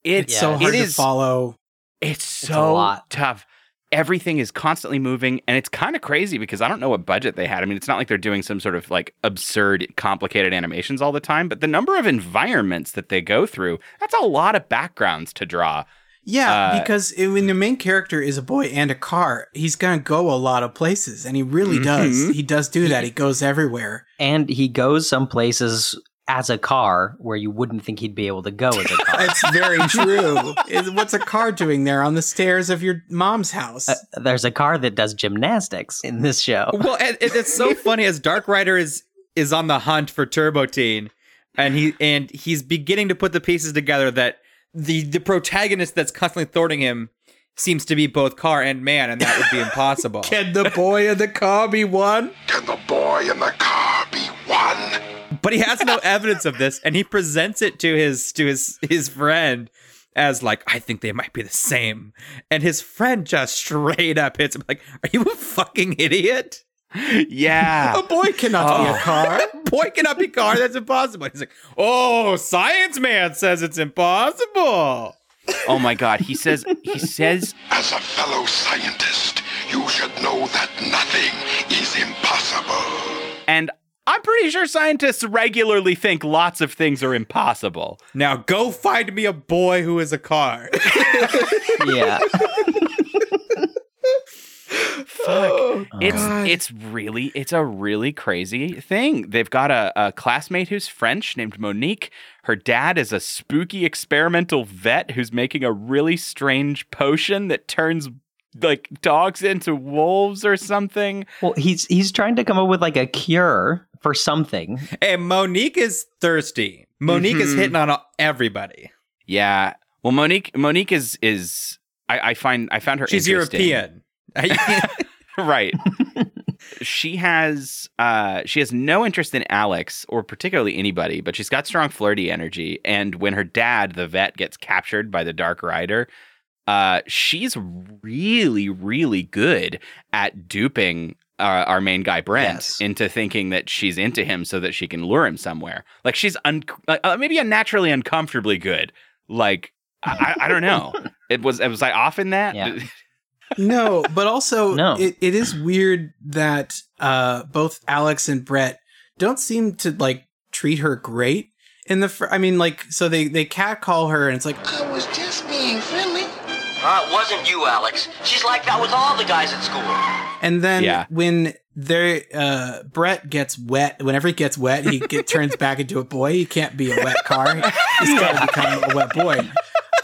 S3: It's
S1: It's so
S3: it
S1: hard to
S3: is-
S1: follow.
S3: It's so
S2: lot.
S3: tough. Everything is constantly moving, and it's kind of crazy because I don't know what budget they had. I mean, it's not like they're doing some sort of like absurd, complicated animations all the time, but the number of environments that they go through, that's a lot of backgrounds to draw.
S1: Yeah,
S3: Uh,
S1: because it, when the main character is a boy and a car, he's gonna go a lot of places, and he really does.
S3: Mhm.
S1: He does do that. He goes everywhere.
S2: And he goes some places as a car where you wouldn't think he'd be able to go as a (laughs) car.
S1: It's very true. Is- What's a car doing there on the stairs of your mom's house?
S2: Uh, there's a car that does gymnastics in this show. (laughs)
S7: Well, and, and it's so (laughs) funny as Dark Rider is is on the hunt for Turbo Teen, and he and he's beginning to put the pieces together that the the protagonist that's constantly thwarting him seems to be both car and man, and that would be (laughs) impossible.
S1: Can the boy in the car be one?
S5: Can the boy in the car be one?
S7: but he has no evidence of this, and he presents it to his to his his friend as like, I think they might be the same, and his friend just straight up hits him like, "Are you a fucking idiot?"
S3: Yeah.
S1: A boy cannot be a oh. car.
S7: a (laughs) Boy cannot be a car. That's impossible. He's like, oh, science man says it's impossible.
S3: oh my god, he says he says
S5: As a fellow scientist, you should know that nothing is impossible.
S3: and I'm pretty sure scientists regularly think lots of things are impossible.
S7: Now go find me a boy who is a car. (laughs)
S2: yeah. (laughs)
S3: Fuck. it's it's really it's a really crazy thing. They've got a, a classmate who's French named Monique. Her dad is a spooky experimental vet who's making a really strange potion that turns like dogs into wolves or something.
S2: Well, he's he's trying to come up with like a cure for something.
S7: and Monique is thirsty. Monique is
S3: Mhm.
S7: hitting on everybody.
S3: Yeah. Well, Monique Monique is is I, I find I found her
S7: She's
S3: interesting.
S7: European. (laughs)
S3: right. she has uh she has no interest in Alex or particularly anybody, but she's got strong flirty energy. And when her dad, the vet, gets captured by the Dark Rider, uh, she's really, really good at duping uh, our main guy Brent
S2: Yes.
S3: into thinking that she's into him so that she can lure him somewhere. Like she's un- uh, maybe unnaturally uncomfortably good. Like I, I I don't know. (laughs) It was it was I off in that.
S2: Yeah. (laughs)
S1: no, but also (laughs)
S2: No.
S1: It, it is weird that uh, both Alex and Brett don't seem to like treat her great in the. Fr- I mean, like, so they they catcall her, and it's like,
S19: I was just being friendly. Uh, it wasn't you, Alex. She's like that with all the guys at school.
S1: and then
S3: Yeah.
S1: when they uh, Brett gets wet, whenever he gets wet, he get, turns back into a boy. He can't be a wet car. He's got to (laughs) become a wet boy.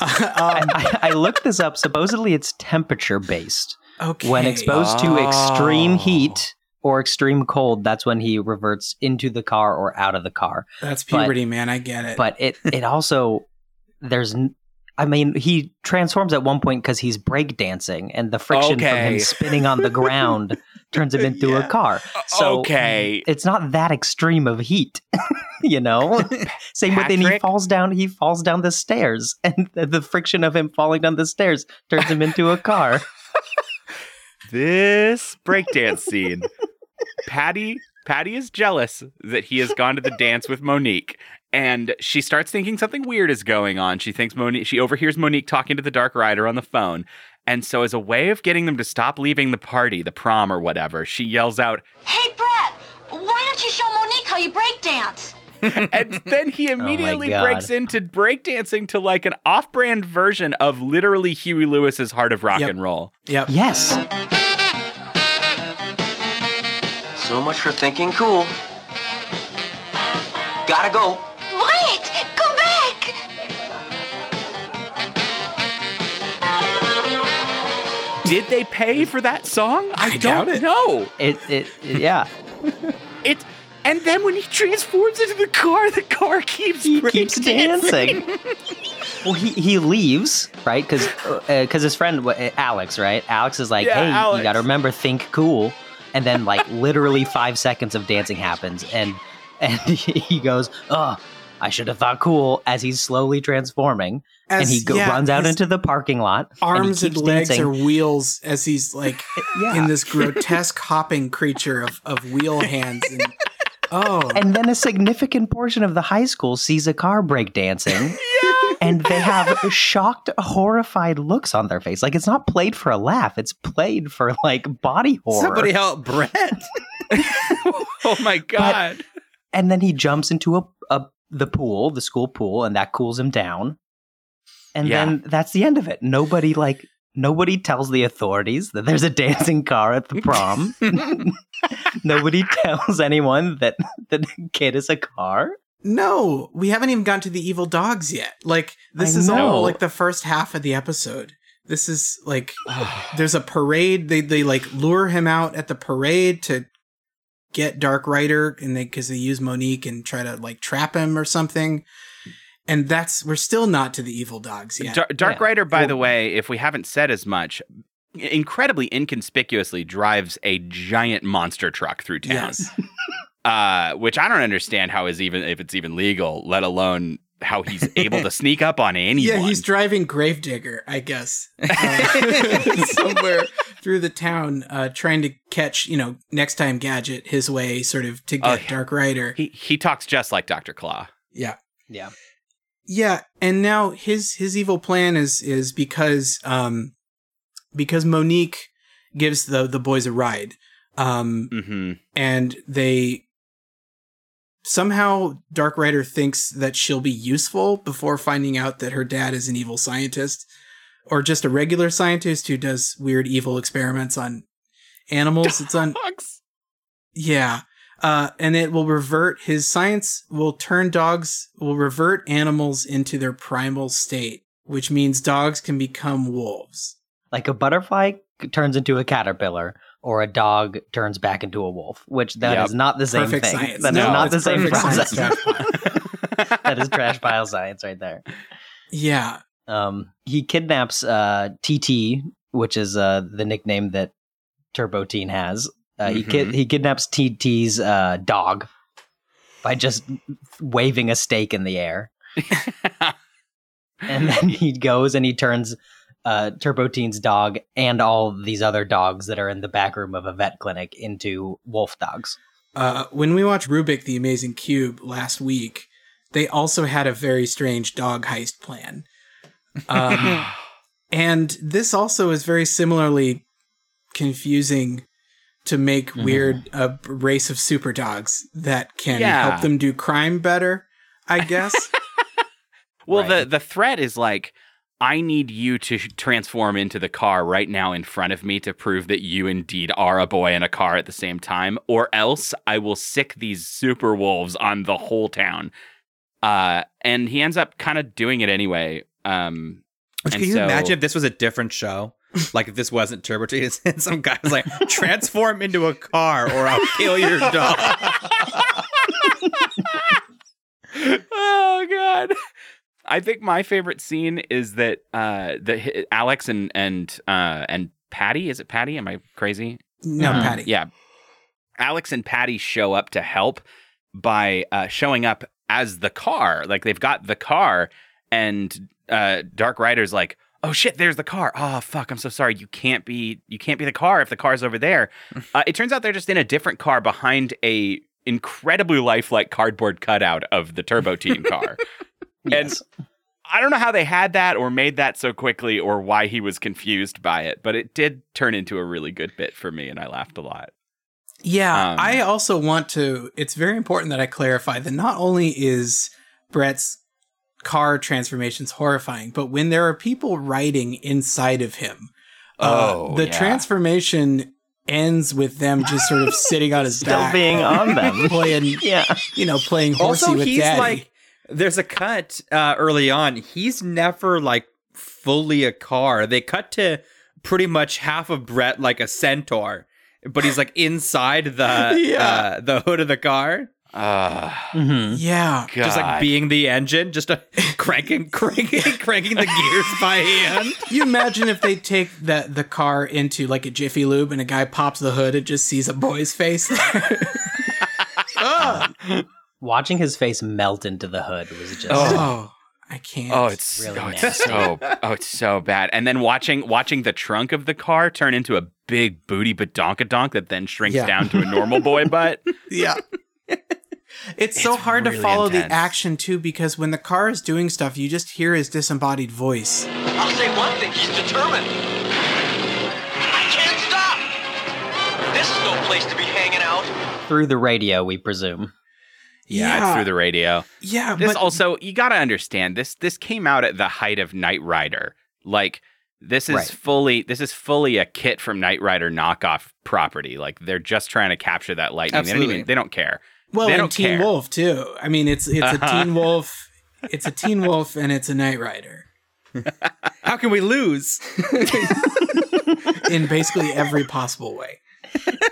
S2: I, (laughs) um, I, I looked this up. Supposedly, it's temperature based.
S1: Okay.
S2: When exposed to extreme
S3: Oh.
S2: heat or extreme cold, that's when he reverts into the car or out of the car.
S1: That's
S2: But-
S1: puberty, man. I get it.
S2: But it it (laughs) also there's n- I mean he transforms at one point because he's breakdancing and the friction from him spinning on the ground (laughs) turns him into a car. So mm,
S3: okay.
S2: it's not that extreme of heat, (laughs) you know. (laughs) Same with and he falls down. He falls down the stairs, (laughs) and the, the friction of him falling down the stairs turns him into a car.
S3: this breakdance scene. Patty Patty is jealous that he has gone to the dance with Monique. And she starts thinking something weird is going on. She thinks Monique, she overhears Monique talking to the Dark Rider on the phone. And so, as a way of getting them to stop leaving the party, the prom or whatever, she yells out,
S16: Hey, Brett, why don't you show Monique how you break dance? (laughs)
S3: and then he oh immediately
S2: God.
S3: breaks into breakdancing to like an off-brand version of literally Huey Lewis's Heart of Rock
S1: Yep.
S3: and Roll.
S1: Yep.
S2: Yes.
S19: So much for thinking cool. Gotta go.
S3: Did they pay for that song? I,
S1: doubt
S3: don't
S1: it.
S3: know.
S2: It, it, yeah. (laughs)
S3: It and then when he transforms into the car, the car keeps
S2: He
S3: break
S2: keeps dancing. (laughs) well, he, he leaves, right? Because because his friend uh, Alex, right? Alex is like,
S3: Yeah,
S2: hey,
S3: Alex.
S2: you got to remember, think cool. And then like literally five seconds of dancing happens, and and (laughs) he goes, oh, I should have thought cool as he's slowly transforming, and he go,
S1: yeah,
S2: runs out into the parking lot.
S1: Arms
S2: and,
S1: and, legs
S2: dancing.
S1: are wheels as he's like (laughs)
S2: Yeah.
S1: in this grotesque (laughs) hopping creature of, of wheel hands. And, oh, (laughs)
S2: And then a significant portion of the high school sees a car break dancing. And they have shocked, horrified looks on their face. Like it's not played for a laugh, it's played for like body horror.
S7: Somebody help Brett.
S3: Oh my god.
S2: and then he jumps into a, a the pool, the school pool, and that cools him down. And
S3: Yeah.
S2: then that's the end of it. Nobody like nobody tells the authorities that there's a dancing car at the prom. (laughs) nobody tells anyone that that the kid is a car.
S1: no, we haven't even gotten to the evil dogs yet. Like, this
S2: I
S1: is
S2: know.
S1: all like the first half of the episode. This is like, (sighs) there's a parade. They, they like lure him out at the parade to get Dark Rider and they, cause they use Monique and try to like trap him or something. And that's, we're still not to the evil dogs yet.
S3: Dar- Dark
S2: Yeah.
S3: Rider, by the way, if we haven't said as much, incredibly inconspicuously drives a giant monster truck through town.
S1: Yes. (laughs)
S3: uh, which I don't understand how is even if it's even legal, let alone how he's able to (laughs) sneak up on anyone.
S1: Yeah, he's driving Gravedigger, I guess, (laughs) uh, somewhere through the town, uh, trying to catch, you know, next time Gadget his way, sort of to
S3: Oh,
S1: get Dark Rider.
S3: he he talks just like Doctor Claw.
S1: Yeah,
S2: Yeah.
S1: yeah, and now his his evil plan is is because um because Monique gives the the boys a ride, um,
S3: Mm-hmm.
S1: and they somehow Dark Rider thinks that she'll be useful before finding out that her dad is an evil scientist or just a regular scientist who does weird evil experiments on animals. It's on dogs. Yeah. Uh, and it will revert his science will turn dogs will revert animals into their primal state, which means dogs can become wolves.
S2: Like a butterfly turns into a caterpillar, or a dog turns back into a wolf, which that is
S3: Yep.
S2: not the same
S1: Perfect
S2: thing.
S1: science.
S2: That is
S1: No,
S2: not the same process. (laughs) that is trash pile science right there.
S1: Yeah.
S2: Um, he kidnaps uh, TT, which is uh, the nickname that Turbo Teen has. Uh, He kid-
S3: Mhm.
S2: he kidnaps TT's uh, dog by just waving a steak in the air, and then he goes and he turns uh, Turbo Teen's dog and all these other dogs that are in the back room of a vet clinic into wolf dogs.
S1: Uh, when we watched Rubik the Amazing Cube last week, they also had a very strange dog heist plan. Um, and this also is very similarly confusing to make
S3: Mm-hmm.
S1: weird a race of super dogs that can
S3: Yeah.
S1: help them do crime better, I (laughs) guess.
S3: Well, the the threat is like, I need you to transform into the car right now in front of me to prove that you indeed are a boy in a car at the same time, or else I will sick these super wolves on the whole town. Uh, and he ends up kind of doing it anyway. Um,
S7: Which,
S3: and
S7: can you
S3: so-
S7: imagine if this was a different show? Like if this wasn't Turbo Teen, (laughs) and some guy was like, (laughs) transform into a car or I'll kill your (laughs) dog.
S3: oh god. I think my favorite scene is that uh the Alex and and uh and Patty, is it Patty? Am I crazy?
S1: No,
S2: Mhm.
S1: Patty.
S3: Yeah. Alex and Patty show up to help by uh, showing up as the car. Like they've got the car, and uh, Dark Rider's like, oh shit, there's the car. Oh fuck, I'm so sorry. You can't be you can't be the car if the car's over there. (laughs) uh, it turns out they're just in a different car behind a incredibly lifelike cardboard cutout of the Turbo Teen car. (laughs) And I don't know how they had that or made that so quickly or why he was confused by it, but it did turn into a really good bit for me and I laughed a lot.
S1: Yeah,
S3: Um,
S1: I also want to. It's very important that I clarify that not only is Brett's car transformations horrifying, but when there are people riding inside of him, uh,
S3: Oh,
S1: the
S3: yeah.
S1: transformation ends with them just sort of sitting on his desk. (laughs)
S2: Still
S1: back,
S2: being on (laughs) them.
S1: playing, (laughs)
S2: yeah,
S1: you know, playing horsey
S7: also,
S1: with
S7: he's
S1: daddy.
S7: like, there's a cut uh, early on. He's never like fully a car. They cut to pretty much half of Brett like a centaur, but he's like inside the
S1: Yeah.
S7: uh, the hood of the car.
S3: Uh,
S1: yeah,
S7: just like being the engine, just a (laughs) cranking, cranking, cranking the gears by hand. (laughs)
S1: you imagine if they take the the car into like a Jiffy Lube and a guy pops the hood and just sees a boy's face there. (laughs) Ugh.
S2: Watching his face melt into the hood was just
S1: Oh, I can't.
S3: Oh, it's
S2: Really
S3: oh, it's
S2: nasty.
S3: so oh, it's so bad. And then watching watching the trunk of the car turn into a big booty badonkadonk that then shrinks
S1: Yeah.
S3: down to a normal boy butt.
S1: yeah. It's so
S3: It's
S1: hard to follow
S3: intense.
S1: the action too because when the car is doing stuff, you just hear his disembodied voice.
S19: I'll say one thing, he's determined. I can't stop! This is no place to be hanging out.
S2: through the radio, we presume.
S3: Yeah, it's through the radio.
S1: Yeah,
S3: This
S1: but
S3: also you got to understand this this came out at the height of Knight Rider. Like this is
S2: Right.
S3: fully this is fully a KITT from Knight Rider knockoff property. Like they're just trying to capture that lightning. They don't
S7: Absolutely.
S3: even they don't care.
S1: Well,
S3: they
S1: and Teen
S3: care.
S1: Wolf too. I mean, it's it's
S3: Uh-huh.
S1: a Teen Wolf, it's a Teen Wolf, and it's a Knight Rider (laughs)
S7: How can we lose? (laughs)
S1: in basically every possible way.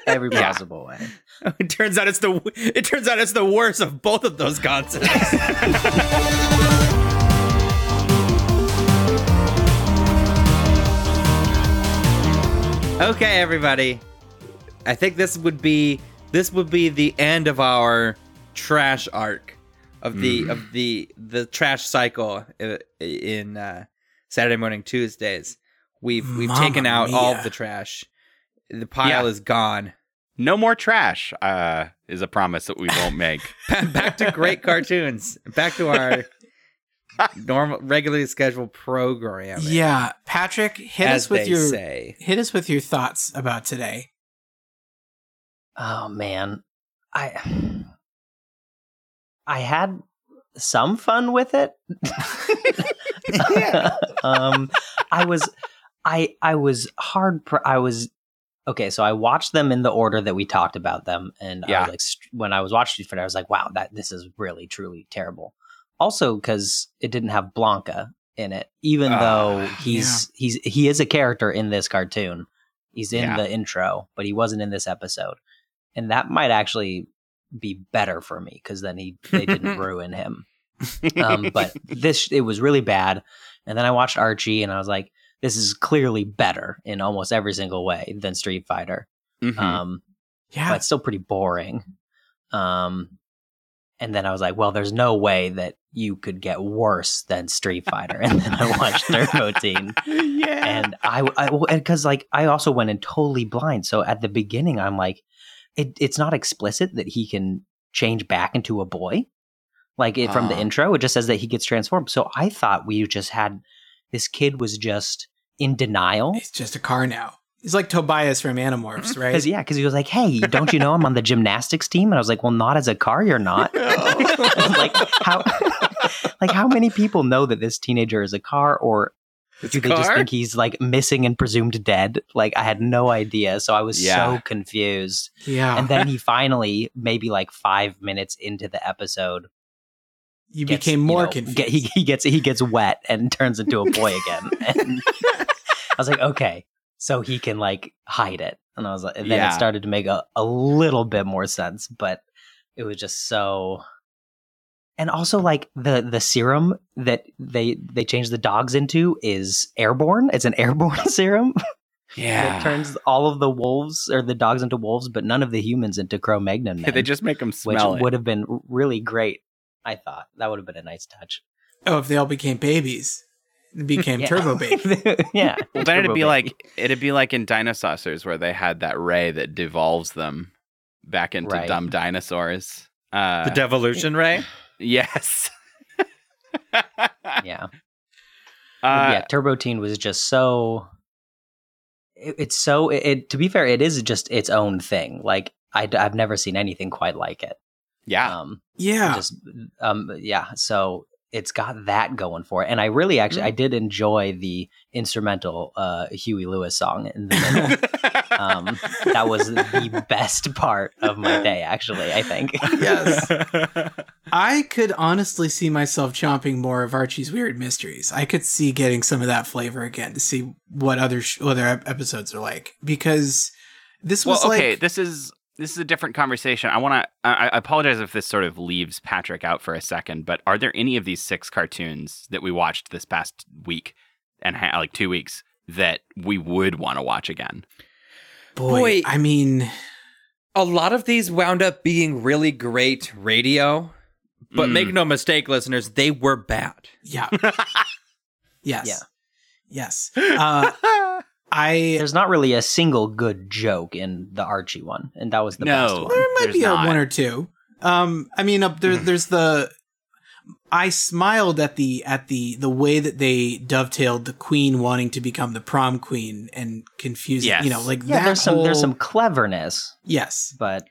S2: Every possible way. (laughs)
S7: It turns out it's the it turns out it's the worst of both of those concepts. okay, everybody. I think this would be this would be the end of our trash arc of the
S3: Mm.
S7: of the the trash cycle uh, in uh, Saturday morning Tuesdays. We've we've
S1: Mamma
S7: taken out all of the trash. The pile
S3: Yeah.
S7: is gone.
S3: No more trash uh, is a promise that we won't make. (laughs)
S7: back to great cartoons. Back to our (laughs) normal, regularly scheduled program.
S1: Yeah, Patrick, hit
S7: As
S1: us with your
S7: say.
S1: hit us with your thoughts about today.
S2: Oh man, I I had some fun with it. (laughs) um, I was I I was hard. Pr- I was okay. So I watched them in the order that we talked about them, and I
S3: Yeah.
S2: was like, when I was watching Street Fighter, I was like, wow, that this is really truly terrible. Also, because it didn't have Blanka in it, even
S3: Ah,
S2: though he's he's he is a character in this cartoon. He's in
S3: Yeah.
S2: the intro, but he wasn't in this episode, and that might actually be better for me because then he they didn't (laughs) ruin him. Um, but this it was really bad, and then I watched Archie, and I was like, this is clearly better in almost every single way than Street Fighter.
S3: Mhm.
S2: Um,
S1: Yeah.
S2: but it's still pretty boring. Um, and then I was like, well, there's no way that you could get worse than Street Fighter. And then I watched Turbo Teen. (laughs)
S1: yeah.
S2: And I, I because like I also went in totally blind. So at the beginning, I'm like, it, it's not explicit that he can change back into a boy. Like it from the
S3: Ah.
S2: intro, it just says that he gets transformed. So I thought we just had this kid was just in denial.
S1: It's just a car now. He's like Tobias from Animorphs, right?
S2: Because yeah, because he was like, "Hey, don't you know I'm on the gymnastics team?" And I was like, "Well, not as a car, you're not." (laughs) (laughs) like how, (laughs) like how many people know that this teenager is a car, or do they just think he's like missing and presumed dead? Like I had no idea, so I was
S3: Yeah.
S2: so confused.
S1: Yeah.
S2: And then he finally, maybe like five minutes into the episode,
S1: you
S2: gets,
S1: became more
S2: know,
S1: confused.
S2: get- he, he gets he gets wet and (laughs) turns into a boy again. (laughs) And I was like, okay, so he can like hide it. And I was like, and then
S3: Yeah.
S2: it started to make a, a little bit more sense, but it was just so. And also, like the the serum that they they change the dogs into is airborne. It's an (laughs) airborne serum
S3: yeah.
S2: that turns all of the wolves or the dogs into wolves, but none of the humans into Cro-Magnon men.
S3: they just make them
S2: which
S3: smell it.
S2: would have been really great. I thought that would have been a nice touch.
S1: oh, if they all became babies. Became (laughs)
S2: Yeah.
S1: Turbo Baby. (laughs)
S2: yeah.
S3: Well, then it'd be
S2: Baby.
S3: like it'd be like in Dinosaurs where they had that ray that devolves them back into
S2: Right.
S3: dumb dinosaurs. Uh,
S7: the devolution ray. (sighs)
S3: yes. (laughs)
S2: yeah.
S3: Uh,
S2: yeah, Turbo Teen was just so. It, it's so. It, it- to be fair, it is just its own thing. Like I, have never seen anything quite like it.
S3: Yeah.
S2: Um,
S1: Yeah.
S2: Just um. Yeah. So it's got that going for it, and I really actually I did enjoy the instrumental uh Huey Lewis song in the middle. (laughs) um, that was the best part of my day. Actually, I think.
S1: Yes. (laughs) I could honestly see myself chomping more of Archie's Weird Mysteries. I could see getting some of that flavor again to see what other sh- other episodes are like because this was
S3: well, okay,
S1: like
S3: this is this is a different conversation. I want to. I, I apologize if this sort of leaves Patrick out for a second, but are there any of these six cartoons that we watched this past week and ha- like two weeks that we would want to watch again?
S1: boy,
S7: Boy.
S1: I mean,
S7: A lot of these wound up being really great radio, but
S3: Mm.
S7: make no mistake, listeners, they were bad.
S1: yeah. (laughs) yes.
S2: Yeah.
S1: Yes. Uh, (laughs) I
S2: There's not really a single good joke in the Archie one, and that was the best
S3: No.
S2: one.
S1: there might
S3: There's
S1: be a one or two. Um, I mean, uh, there, there's the. I smiled at the at the the way that they dovetailed the queen wanting to become the prom queen and confusing. You know, like
S2: Yeah,
S1: that.
S2: there's some there's some cleverness,
S1: Yes,
S2: but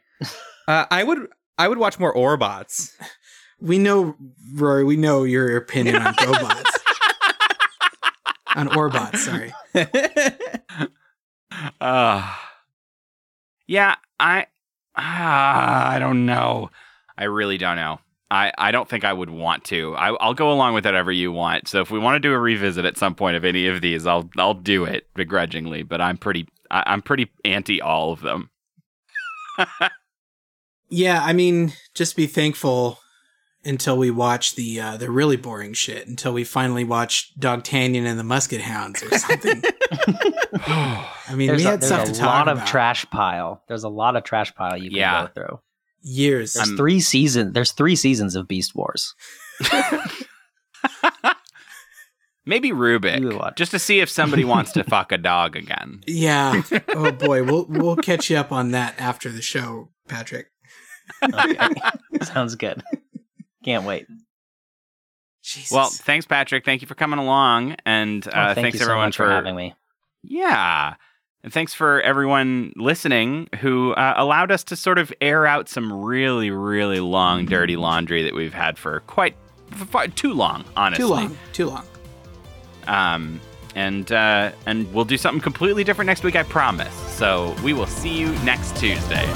S7: Uh, I would I would watch more Orbots. (laughs)
S1: we know, Rory. We know your opinion on (laughs) robots. On Orbot. sorry. (laughs)
S3: Uh, yeah, I uh, I don't know. I really don't know. I, I don't think I would want to. I, I'll go along with whatever you want. So if we want to do a revisit at some point of any of these, I'll I'll do it begrudgingly. But I'm pretty I, I'm pretty anti all of them. (laughs)
S1: Yeah, I mean, just be thankful until we watch the uh, the really boring shit. Until we finally watch Dogtanian and the Muskehounds or something. (laughs) I mean,
S2: there's
S1: we
S2: a,
S1: had stuff to talk
S2: lot of trash pile. There's a lot of trash pile you can
S3: Yeah.
S2: go through.
S1: Years.
S2: There's
S3: I'm-
S2: three seasons. There's three seasons of Beast Wars. (laughs)
S3: Maybe
S2: You
S3: Rubik, just to see if somebody wants to (laughs) fuck a dog again.
S1: Yeah. Oh boy, we'll we'll catch you up on that after the show, Patrick.
S2: Okay. Sounds good. Can't wait.
S1: Jesus.
S3: Well, thanks, Patrick. Thank you for coming along, and uh,
S2: Oh, thank
S3: thanks
S2: you so
S3: everyone
S2: much for having me.
S3: Yeah. And thanks for everyone listening who uh, allowed us to sort of air out some really, really long, dirty laundry that we've had for quite for far, too long, honestly.
S1: too long. Too long.
S3: Um, and uh, and we'll do something completely different next week, I promise. So we will see you next Tuesday.